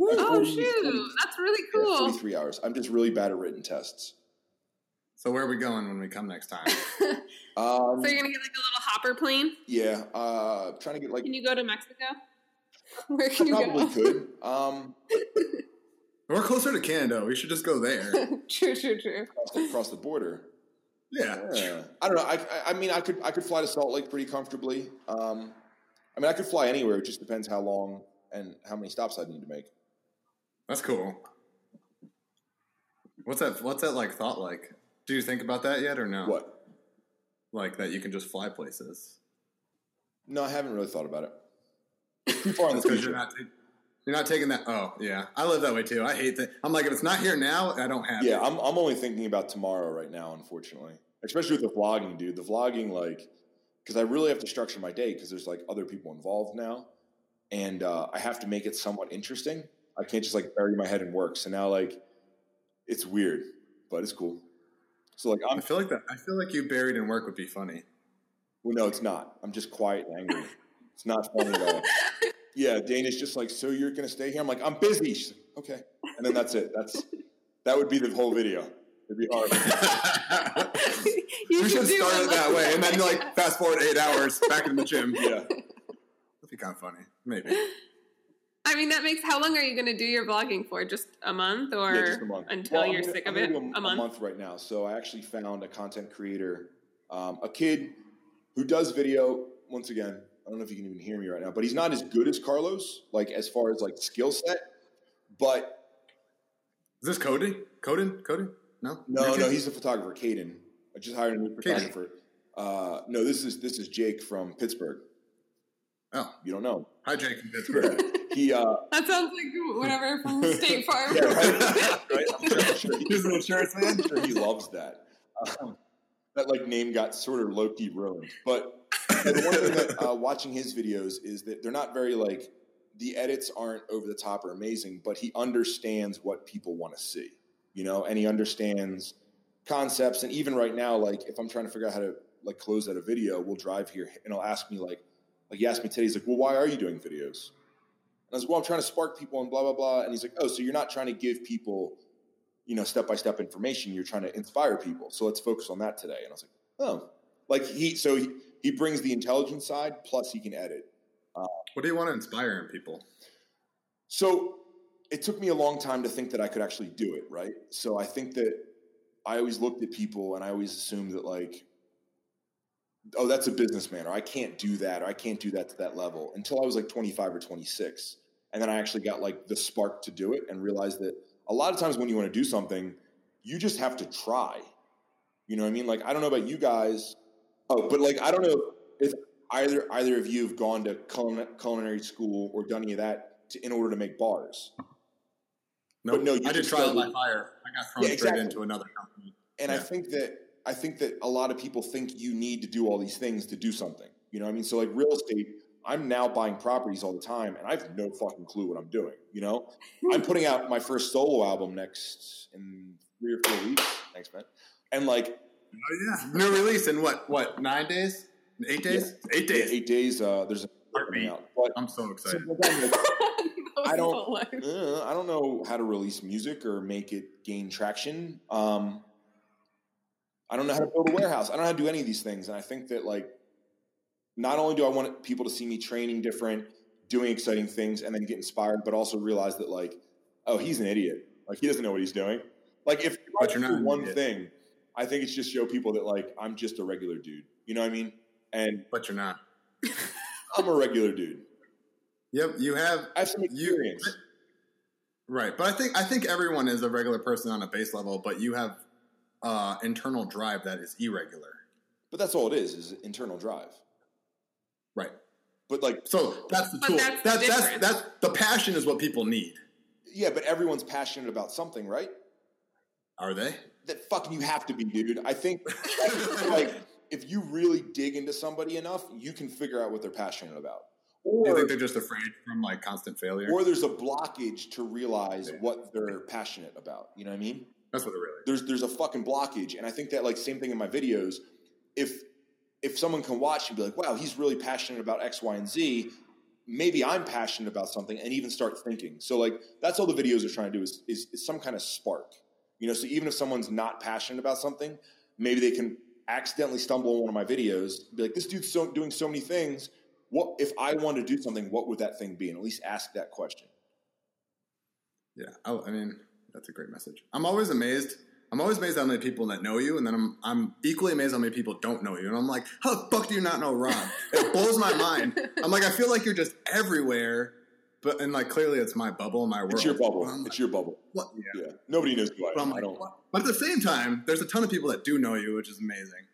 I Oh 40 shoot, 40 that's really yeah, cool. 43 hours. I'm just really bad at written tests. So where are we going when we come next time? Um, So you're gonna get like a little hopper plane? yeah, uh, trying to get like Can you go to Mexico? Where can you probably go? could. Um, We're closer to Canada. We should just go there. true, true, true. across the, across the border. Yeah. Yeah. I don't know. I, I- mean, I could I could fly to Salt Lake pretty comfortably. Um, I mean, I could fly anywhere. It just depends how long and how many stops I need to make. That's cool. What's that? What's that like? Thought like? Do you think about that yet, or no? What? Like that you can just fly places? No, I haven't really thought about it. Too far in the future. you're not. Ta- you're not taking that. Oh yeah, I live that way too. I hate that. I'm like, if it's not here now, I don't have Yeah, it. I'm I'm only thinking about tomorrow right now, unfortunately. Especially with the vlogging, dude. The vlogging, like, because I really have to structure my day because there's like other people involved now, and uh, I have to make it somewhat interesting. I can't just like bury my head in work. So now, like, it's weird, but it's cool. So like, I I'm feel like that. I feel like you buried in work would be funny. well, no, it's not. I'm just quiet and angry. It's not funny at all. Yeah, Dana's just like, so you're gonna stay here? I'm like, I'm busy. She's like, okay, and then that's it. That's that would be the whole video. It'd be hard. you we should start it that way, and then like fast forward eight hours back in the gym. yeah. That'd be kind of funny. Maybe. I mean, that makes. How long are you going to do your vlogging for? Just a month, or Yeah, just a month. until Well, you're gonna- sick of gonna it? do A month. right now. So I actually found a content creator, um, a kid who does video. Once again, I don't know if you can even hear me right now, but he's not as good as Carlos, like as far as like skill set. But Is this Cody? Coden? Cody? No. no, no, he's a photographer, Caden. I just hired a new photographer. Uh, no, this is this is Jake from Pittsburgh. Oh, You don't know. hi Jake in Pittsburgh. He, uh, That sounds like whatever from State Farm. yeah, right, right? I'm sure, I'm sure he- He's an insurance man. I'm sure he loves that. Um, that like name got sort of low key ruined. But you know, the one thing that uh, watching his videos is that they're not very like the edits aren't over the top or amazing, but he understands what people want to see, you know, and he understands concepts. And even right now, like if I'm trying to figure out how to like close out a video, we'll drive here and he'll ask me like, like he asked me today, he's like, well, why are you doing videos? And I was like, well, I'm trying to spark people and blah blah blah. And he's like, oh, so you're not trying to give people you know, step by step information. You're trying to inspire people. So let's focus on that today. And I was like, oh, like he, so he, he brings the intelligence side plus he can edit. What do you want to inspire in people? So it took me a long time to think that I could actually do it. Right. So I think that I always looked at people and I always assumed that like, oh, that's a businessman or I can't do that or I can't do that to that level until I was like 25 or 26. And then I actually got like the spark to do it and realized that a lot of times when you want to do something, you just have to try. You know what I mean? Like I don't know about you guys. Oh, but like I don't know if either either of you have gone to culin- culinary school or done any of that to, in order to make bars. Nope. no, you I did by started- fire. I got thrown Yeah, straight into another company. And I think that I think that a lot of people think you need to do all these things to do something. You know what I mean? So like real estate, I'm now buying properties all the time and I have no fucking clue what I'm doing. You know? I'm putting out my first solo album next in three or four weeks. Thanks, man. And like Oh yeah. New release in what? What? Nine days? Eight days? Eight yeah, days. eight days, uh, there's a Heartbeat. coming out. But I'm so so excited. I don't- Like, Uh, I don't know how to release music or make it gain traction. Um, I don't know how to build a warehouse. I don't know how to do any of these things. And I think that like, not only do I want people to see me training different, doing exciting things, and then get inspired, but also realize that like, oh, he's an idiot. Like he doesn't know what he's doing. Like if But you're not do one thing. I think it's just show people that like I'm just a regular dude. You know what I mean? And But you're not. I'm a regular dude. Yep, you have I have some You- experience. right, but I think I think everyone is a regular person on a base level, but you have uh, internal drive that is irregular. But that's all it is, is internal drive. Right. But like So that's the tool. that's the that's that's that's the passion is what people need. yeah, but everyone's passionate about something, right? Are they? That fucking you have to be, dude. I think like if you really dig into somebody enough, you can figure out what they're passionate about. Do you Or, think they're just afraid from like constant failure? or there's a blockage to realize what they're passionate about. You know what I mean? that's what it really. there's there's a fucking blockage and i think that like same thing in my videos if if someone can watch and be like wow he's really passionate about x y and z maybe i'm passionate about something and even start thinking so like that's all the videos are trying to do is, is, is some kind of spark you know so even if someone's not passionate about something maybe they can accidentally stumble on one of my videos be like this dude's so, doing so many things what if i wanted to do something what would that thing be and at least ask that question Yeah, I mean that's a great message. I'm always amazed. I'm always amazed how many people that know you, and then I'm I'm equally amazed how many people don't know you. And I'm like, how the fuck do you not know Rob? It blows my mind. I'm like, I feel like you're just everywhere, but and like clearly it's my bubble, my world. it's your bubble I'm it's your bubble what? Yeah. yeah nobody knows who i But I'm am like? But at the same time, there's a ton of people that do know you, which is amazing.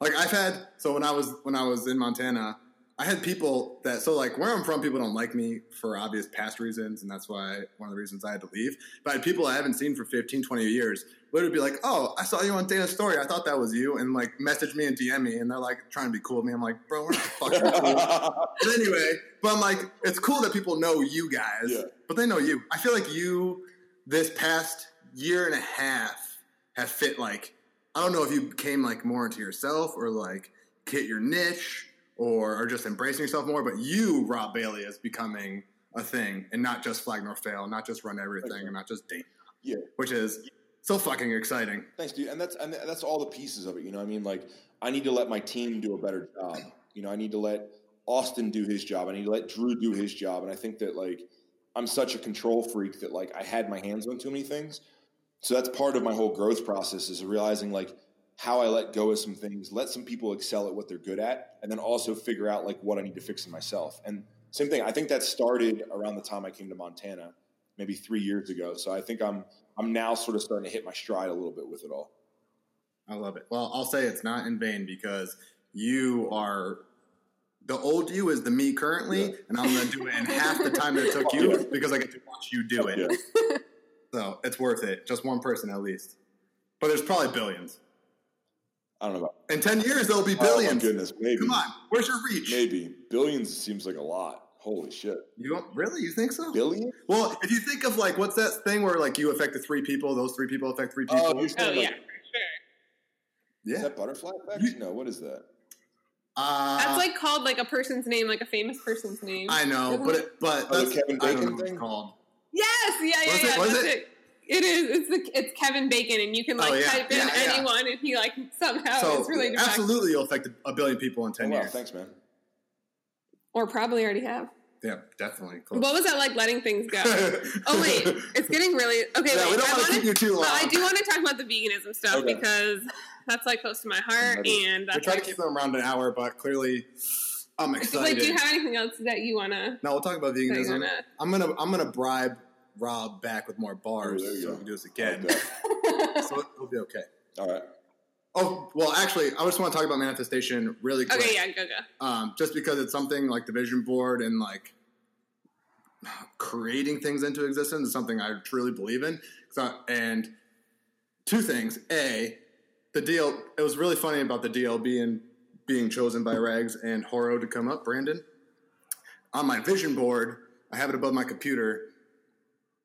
Like I've had so when I was when I was in Montana, I had people that so like where I'm from, people don't like me for obvious past reasons, and that's why one of the reasons I had to leave. But I had people I haven't seen for 15, 20 years literally be like, "Oh, I saw you on Dana's story. I thought that was you," and like message me and DM me, and they're like trying to be cool with me. I'm like, "Bro, we're not fucking cool." But anyway, but I'm like, it's cool that people know you guys, Yeah. but they know you. I feel like you, this past year and a half, have fit like, I don't know if you came like more into yourself or like hit your niche or are just embracing yourself more, but you, Rob Bailey, is becoming a thing and not just flag nor fail, not just run everything and not just date, yeah which is so fucking exciting. Thanks, dude. And that's and that's all the pieces of it. You know, I mean, like I need to let my team do a better job. You know, I need to let Austin do his job. I need to let Drew do his job. And I think that like I'm such a control freak that like I had my hands on too many things. So that's part of my whole growth process is realizing like how I let go of some things, let some people excel at what they're good at, and then also figure out like what I need to fix in myself. And same thing. I think that started around the time I came to Montana, maybe three years ago. So I think I'm I'm now sort of starting to hit my stride a little bit with it all. I love it. Well, I'll say it's not in vain because you are the old you is the me currently, Yeah. and I'm going to do it in half the time that it took you because I get to watch you do it. Yeah. So it's worth it. Just one person at least. But there's probably billions. I don't know about In 10 years, there'll be Oh billions. my goodness, maybe. Come on. Where's your reach? Maybe billions seems like a lot. Holy shit, You don't really? You think so? billion? Well, if you think of like, what's that thing where like you affect the three people, those three people affect three people? Oh, you're Oh saying yeah, like, for sure. is that butterfly effect? You- no, what is that? Uh, That's like called like a person's name, like a famous person's name. I know, Isn't but it? it, but Oh, that's, Kevin I don't Bacon know what thing? it's called. Yes, yeah, yeah, Was it- yeah. was that's it? it? It is. It's the, it's Kevin Bacon, and you can like Oh, yeah. type in Yeah, yeah. anyone, and he like somehow so it's related back. absolutely, you'll affect a billion people in Oh, ten wow, years. thanks, man. or probably already have. Yeah, definitely. Close. What was that like letting things go? oh wait, it's getting really okay. Yeah, wait, we don't I want to keep you too long. but I do want to talk about the veganism stuff Okay. because that's like close to my heart, ready. and we that's try to keep them around an hour, but clearly, I'm excited. like, excited. do you have anything else that you wanna? no, we'll talk about that veganism. wanna I'm gonna I'm gonna bribe Rob back with more bars Oh, so go. we can do this again. like that. so it'll be okay. All right. Oh well, actually, I just want to talk about manifestation really quick. okay, yeah, go go. um, just because it's something like the vision board and like creating things into existence is something I truly believe in. So, and two things: a, the deal. It was really funny about the deal being being chosen by Rags and Horo to come up. Brandon, on my vision board, I have it above my computer.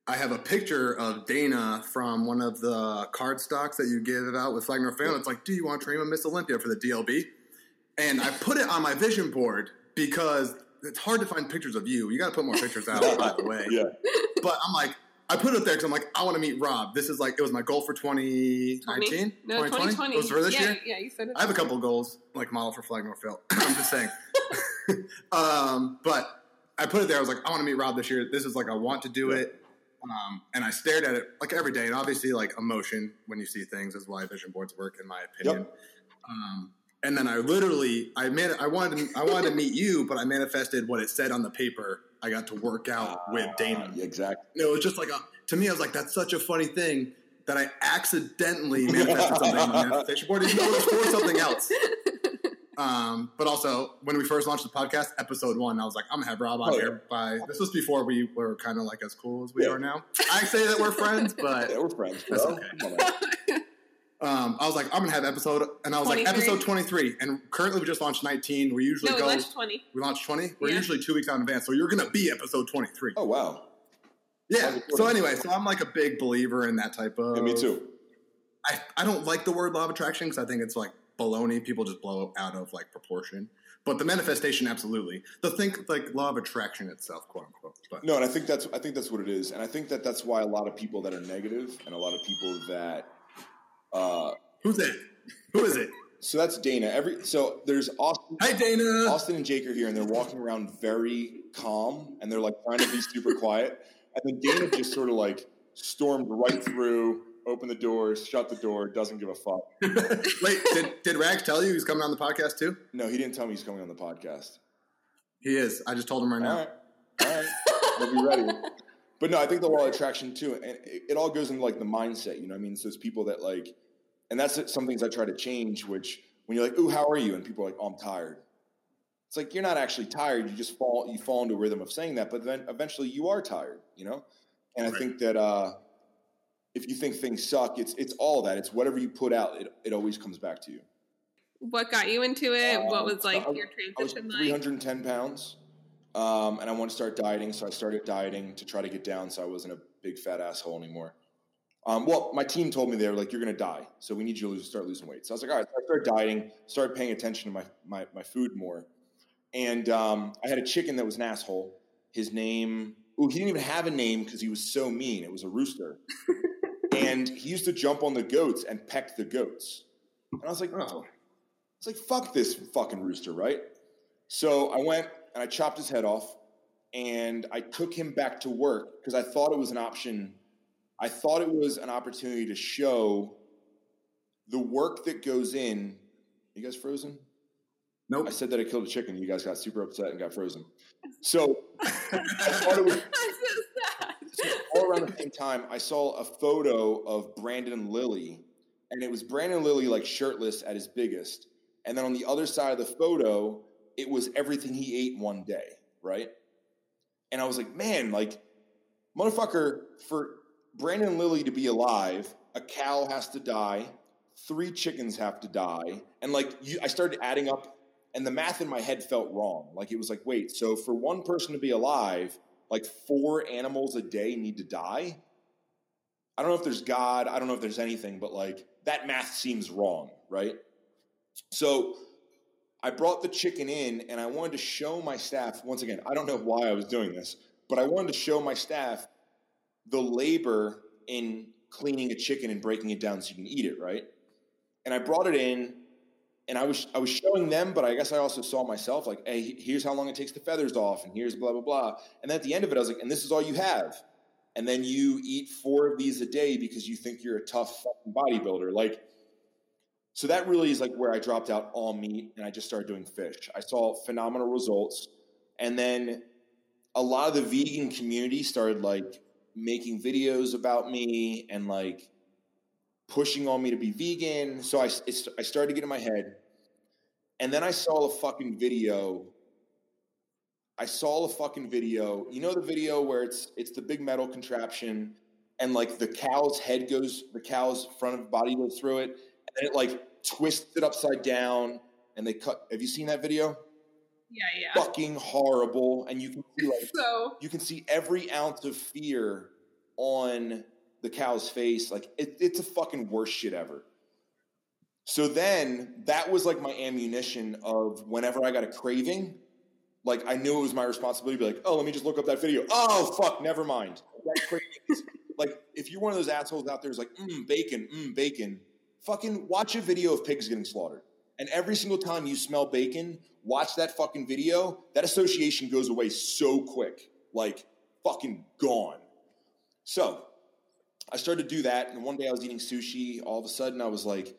I have a picture of Dana from one of the card stocks that you give out with Flag Nor Fail. It's like, do you want to dream of Miss Olympia for the DLB? And I put it on my vision board because it's hard to find pictures of you. You got to put more pictures out, by the way. Yeah. But I'm like, I put it there because I'm like, I want to meet Rob. This is like, it was my goal for 2019, 20? No, 2020. It was for this yeah, year. Yeah, you said it. I have a couple goals, like model for Flag Nor Fail. I'm just saying. um, but I put it there. I was like, I want to meet Rob this year. This is like, I want to do it. Um, and I stared at it like every day, and obviously, like emotion when you see things is why vision boards work, in my opinion. Yep. Um, and then I literally, I made, I wanted, to, I wanted to meet you, but I manifested what it said on the paper. I got to work out with Dana. Uh, exactly. It was just like a, to me, I was like, that's such a funny thing that I accidentally manifested something on the manifestation board, even though it was for something else. Um, but also, when we first launched the podcast, episode one, I was like, I'm gonna have Rob on Oh, here. By this was before we were kind of like as cool as we Yeah. are now. I say that we're friends, but Yeah, we're friends, bro. That's okay. Come on, man. um, I was like, I'm gonna have episode, and I was like, 23. episode 23, and currently we just launched 19. We usually No, we go, launched 20. we launched 20. We're Yeah. usually two weeks out in advance, so you're gonna be episode 23. Oh wow. yeah. So anyway, so I'm like a big believer in that type of. Yeah, me too. I, I don't like the word law of attraction because I think it's like baloney. People just blow out of like proportion. But the manifestation, absolutely. The think like law of attraction itself, quote unquote. But No, and I think that's I think that's what it is, and I think that that's why a lot of people that are negative and a lot of people that. Uh, who's that? Who is it? so that's Dana. Every so there's Austin. Hi, Dana. Austin and Jake are here, and they're walking around very calm, and they're like trying to be super quiet. And then Dana just sort of like stormed right through, opened the doors, shut the door, doesn't give a fuck. Wait, did, did Rags tell you he's coming on the podcast too? No, he didn't tell me he's coming on the podcast. He is. I just told him right All now. right, all right, we'll be ready. But no, I think the law of attraction too, and it, it all goes into like the mindset. You know, what I mean, so it's people that like, and that's some things I try to change. Which when you're like, "Ooh, how are you?" and people are like, "Oh, I'm tired." It's like you're not actually tired. You just fall you fall into a rhythm of saying that, but then eventually you are tired. You know, and I think that uh, if you think things suck, it's it's all that. It's whatever you put out. It it always comes back to you. What got you into it? what Um, was like I- your I was transition like? 310 pounds, um, and I wanted to start dieting, so I started dieting to try to get down, so I wasn't a big fat asshole anymore. Um, well, my team told me they were like, "You're going to die, so we need you to lose, start losing weight." So I was like, "All right." So I started dieting, started paying attention to my my, my food more, and um, I had a chicken that was an asshole. His name, oh, he didn't even have a name because he was so mean. It was a rooster, and he used to jump on the goats and peck the goats. And I was like, Oh. it's like, fuck this fucking rooster, right? So I went and I chopped his head off and I took him back to work because I thought it was an option. I thought it was an opportunity to show the work that goes in. You guys frozen? Nope. I said that I killed a chicken. You guys got super upset and got frozen. So I thought it was I'm so sad. All around the same time, I saw a photo of Brandon Lilly, and it was Brandon Lilly like shirtless at his biggest. And then on the other side of the photo, it was everything he ate one day, right? And I was like, man, like, motherfucker, for Brandon Lilly to be alive, a cow has to die, three chickens have to die. And like, you, I started adding up, and the math in my head felt wrong. Like, it was like, wait, so for one person to be alive, like four animals a day need to die. I don't know if there's God, I don't know if there's anything, but like that math seems wrong, right? So I brought the chicken in and I wanted to show my staff, once again, I don't know why I was doing this, but I wanted to show my staff the labor in cleaning a chicken and breaking it down so you can eat it, right? And I brought it in and I was I was showing them, but I guess I also saw myself like, hey, here's how long it takes the feathers off, and here's blah blah blah. And then at the end of it, I was like, and this is all you have. And then you eat four of these a day because you think you're a tough bodybuilder. Like, so that really is like where I dropped out all meat and I just started doing fish. I saw phenomenal results. And then a lot of the vegan community started like making videos about me and like pushing on me to be vegan. So I, it's, I started to get in my head. And then I saw a fucking video. I saw a fucking video. You know the video where it's it's the big metal contraption and like the cow's head goes, the cow's front of body goes through it, and then it like twists it upside down and they cut. Have you seen that video? Yeah, yeah. Fucking horrible. And you can see like So you can see every ounce of fear on the cow's face. Like it, it's a fucking worst shit ever. So then that was like my ammunition of whenever I got a craving, like I knew it was my responsibility to be like, oh, let me just look up that video. Oh, fuck, never mind. Is, like, if you're one of those assholes out there who's like, mmm, bacon, mmm, bacon, fucking watch a video of pigs getting slaughtered. And every single time you smell bacon, watch that fucking video. That association goes away so quick, like fucking gone. So I started to do that, and one day I was eating sushi. All of a sudden, I was like,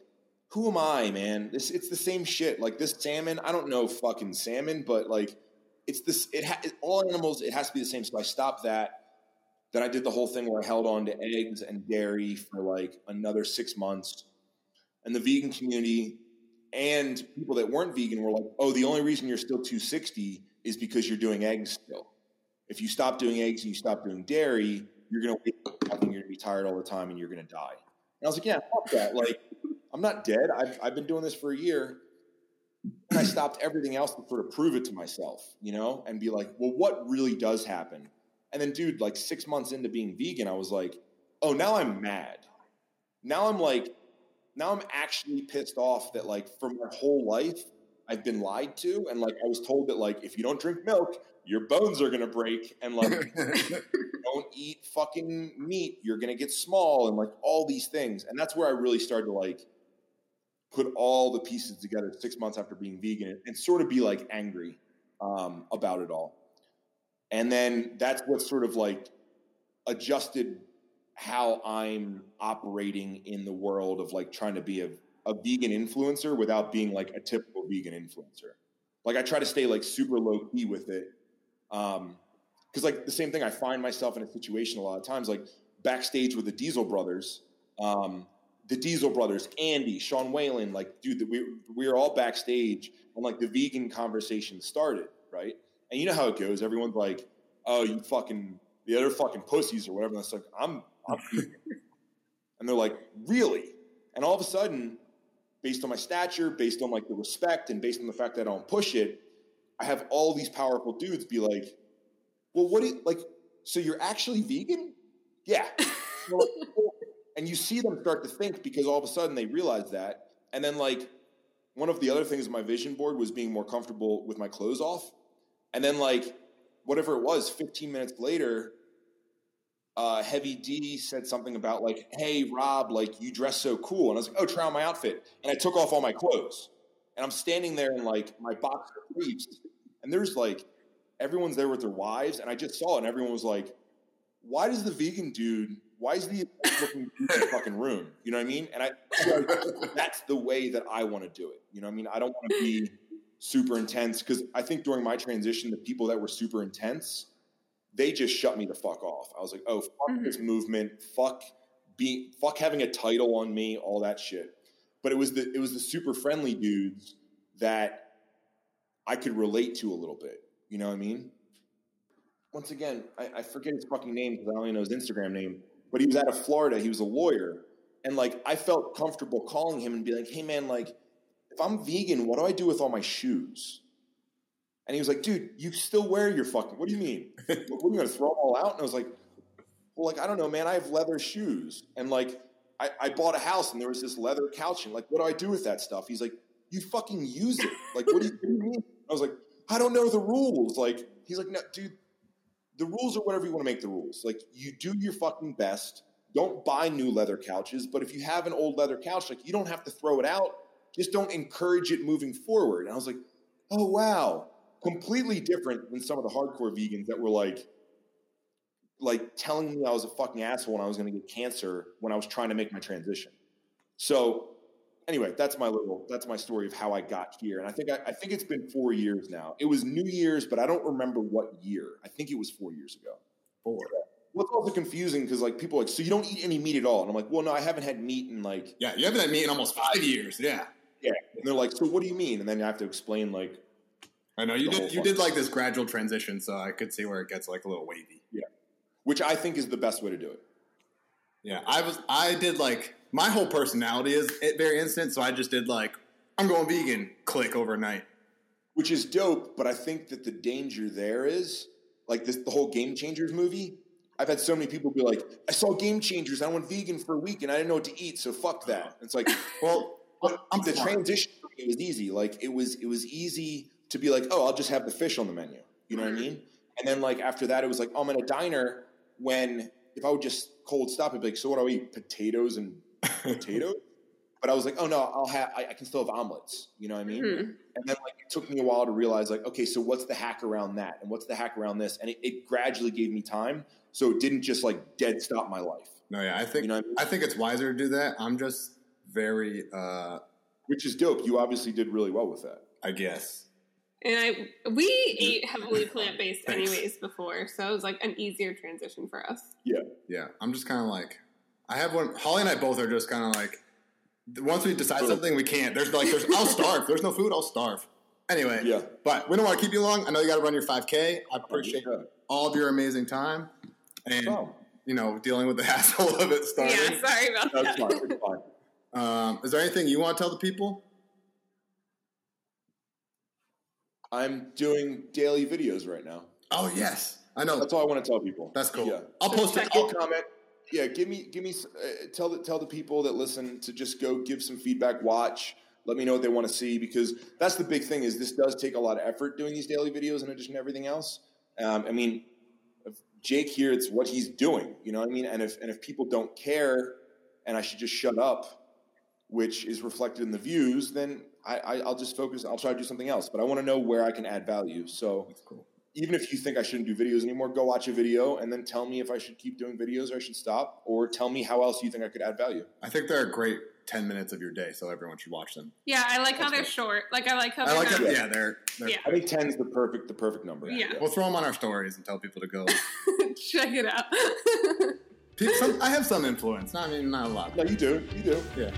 "Who am I, man? This it's the same shit. Like this salmon. I don't know fucking salmon, but like it's this. It ha- all animals. It has to be the same. So I stopped that. Then I did the whole thing where I held on to eggs and dairy for like another six months. And the vegan community and people that weren't vegan were like, "Oh, the only reason you're still 260 is because you're doing eggs still. If you stop doing eggs and you stop doing dairy, you're gonna wake up and you're gonna be tired all the time and you're gonna die." And I was like, "Yeah, fuck that. Like, I'm not dead. I've I've been doing this for a year." And I stopped everything else to prove it to myself, you know, and be like, well, what really does happen? And then, dude, like six months into being vegan, I was like, oh, now I'm mad. Now I'm like, now I'm actually pissed off that like for my whole life I've been lied to, and like I was told that like if you don't drink milk, your bones are gonna break, and like don't eat fucking meat, you're gonna get small, and like all these things. And that's where I really started to like put all the pieces together six months after being vegan and sort of be like angry um, about it all. And then that's what sort of like adjusted how I'm operating in the world of like trying to be a, a vegan influencer without being like a typical vegan influencer. Like I try to stay like super low key with it. Um, cause like the same thing, I find myself in a situation a lot of times, like backstage with the Diesel brothers, um, the Diesel brothers, Andy, Sean Whalen, like, dude, we, we were all backstage and like the vegan conversation started, right? And you know how it goes. Everyone's like, oh, you fucking, the other fucking pussies or whatever. And it's like, I'm, I'm and they're like, really? And all of a sudden, based on my stature, based on like the respect, and based on the fact that I don't push it, I have all these powerful dudes be like, well, what do you, like, so you're actually vegan? Yeah. and you see them start to think because all of a sudden they realize that. And then, like, one of the other things on my vision board was being more comfortable with my clothes off. And then, like, whatever it was, 15 minutes later, uh, Heavy D said something about, like, hey, Rob, like, you dress so cool. And I was like, oh, try on my outfit. And I took off all my clothes. And I'm standing there in, like, my boxer briefs. And there's, like, everyone's there with their wives. And I just saw it. And everyone was like, why does the vegan dude why is the looking in the fucking room? You know what I mean? And I that's the way that I want to do it. You know what I mean? I don't want to be super intense because I think during my transition, the people that were super intense, they just shut me the fuck off. I was like, oh fuck mm-hmm. this movement, fuck being fuck having a title on me, all that shit. But it was the it was the super friendly dudes that I could relate to a little bit. You know what I mean? Once again, I, I forget his fucking name because I only know his Instagram name but he was out of Florida. He was a lawyer. And like, I felt comfortable calling him and be like, hey man, like, if I'm vegan, what do I do with all my shoes? And he was like, dude, you still wear your fucking, what do you mean? what, are you going to throw them all out? And I was like, well, like, I don't know, man. I have leather shoes. And like, I, I bought a house and there was this leather couch. And like, what do I do with that stuff? He's like, you fucking use it. Like, what do you, what do you mean? I was like, I don't know the rules. Like, he's like, no, dude, the rules are whatever you want to make the rules. Like you do your fucking best. Don't buy new leather couches, but if you have an old leather couch, like you don't have to throw it out. Just don't encourage it moving forward. And I was like, oh wow, completely different than some of the hardcore vegans that were like, like telling me I was a fucking asshole and I was going to get cancer when I was trying to make my transition. So anyway, that's my little that's my story of how I got here. And I think I, I, think it's been four years now. It was New Year's, but I don't remember what year. I think it was four years ago. Four. What's also confusing because like people like, so you don't eat any meat at all, and I'm like, well, no, I haven't had meat in like yeah, you haven't had meat in almost five years. Yeah, yeah. And they're like, so what do you mean? And then I have to explain like. I know you did. You did like this gradual transition, so I could see where it gets like a little wavy. Yeah, which I think is the best way to do it. Yeah, I was. I did like my whole personality is at very instant, so I just did like I'm going vegan, click overnight, which is dope. But I think that the danger there is like this the whole Game Changers movie. I've had so many people be like, "I saw Game Changers. I went vegan for a week and I didn't know what to eat, so fuck uh-huh. that." And it's like, well, I'm the transition it was easy. Like it was it was easy to be like, "Oh, I'll just have the fish on the menu." You know what I mean? And then like after that, it was like, oh, "I'm in a diner." When if I would just cold stop, I'd be like, "So what do I eat? Potatoes and potatoes. but I was like, oh no, I'll have, I, I can still have omelets. You know what I mean? Mhm. And then like it took me a while to realize like, okay, so what's the hack around that, and what's the hack around this, and it, it gradually gave me time, so it didn't just like dead stop my life. No, yeah, I think You know I mean? I think it's wiser to do that. I'm just very, uh, Which is dope. You obviously did really well with that. I guess. And I we ate heavily plant based anyways before, so it was like an easier transition for us. Yeah, yeah, I'm just kind of like, I have one. Holly and I both are just kind of like, once we decide something, we can't. There's like, there's, I'll starve. There's no food, I'll starve. Anyway, Yeah. but we don't want to keep you long. I know you got to run your 5K. I appreciate Yeah. all of your amazing time and Oh, you know dealing with the hassle of it starting. Yeah, sorry about that's that. fine. Fine. Um, is there anything you want to tell the people? I'm doing daily videos right now. Oh yes, I know. That's all I want to tell people. That's cool. Yeah. I'll post it. I'll comment. Yeah, give me, give me, uh, tell the tell the people that listen to just go give some feedback. Watch, let me know what they want to see because that's the big thing. Is this does take a lot of effort doing these daily videos in addition to everything else. Um, I mean, Jake here, it's what he's doing. You know what I mean? And if and if people don't care, and I should just shut up, which is reflected in the views, then I, I I'll just focus. I'll try to do something else. But I want to know where I can add value. So That's cool. Even if you think I shouldn't do videos anymore, go watch a video and then tell me if I should keep doing videos or I should stop, or tell me how else you think I could add value. I think they're a great ten minutes of your day, so everyone should watch them. Yeah, I like how That's they're good. short. Like I like how I they're like not. it. Yeah, they're. they're Yeah. I think 10 is the perfect the perfect number. Yeah. We'll throw them on our stories and tell people to go. Check it out. Pe- some, I have some influence. Not, I mean, not a lot. No, you do. You do. Yeah.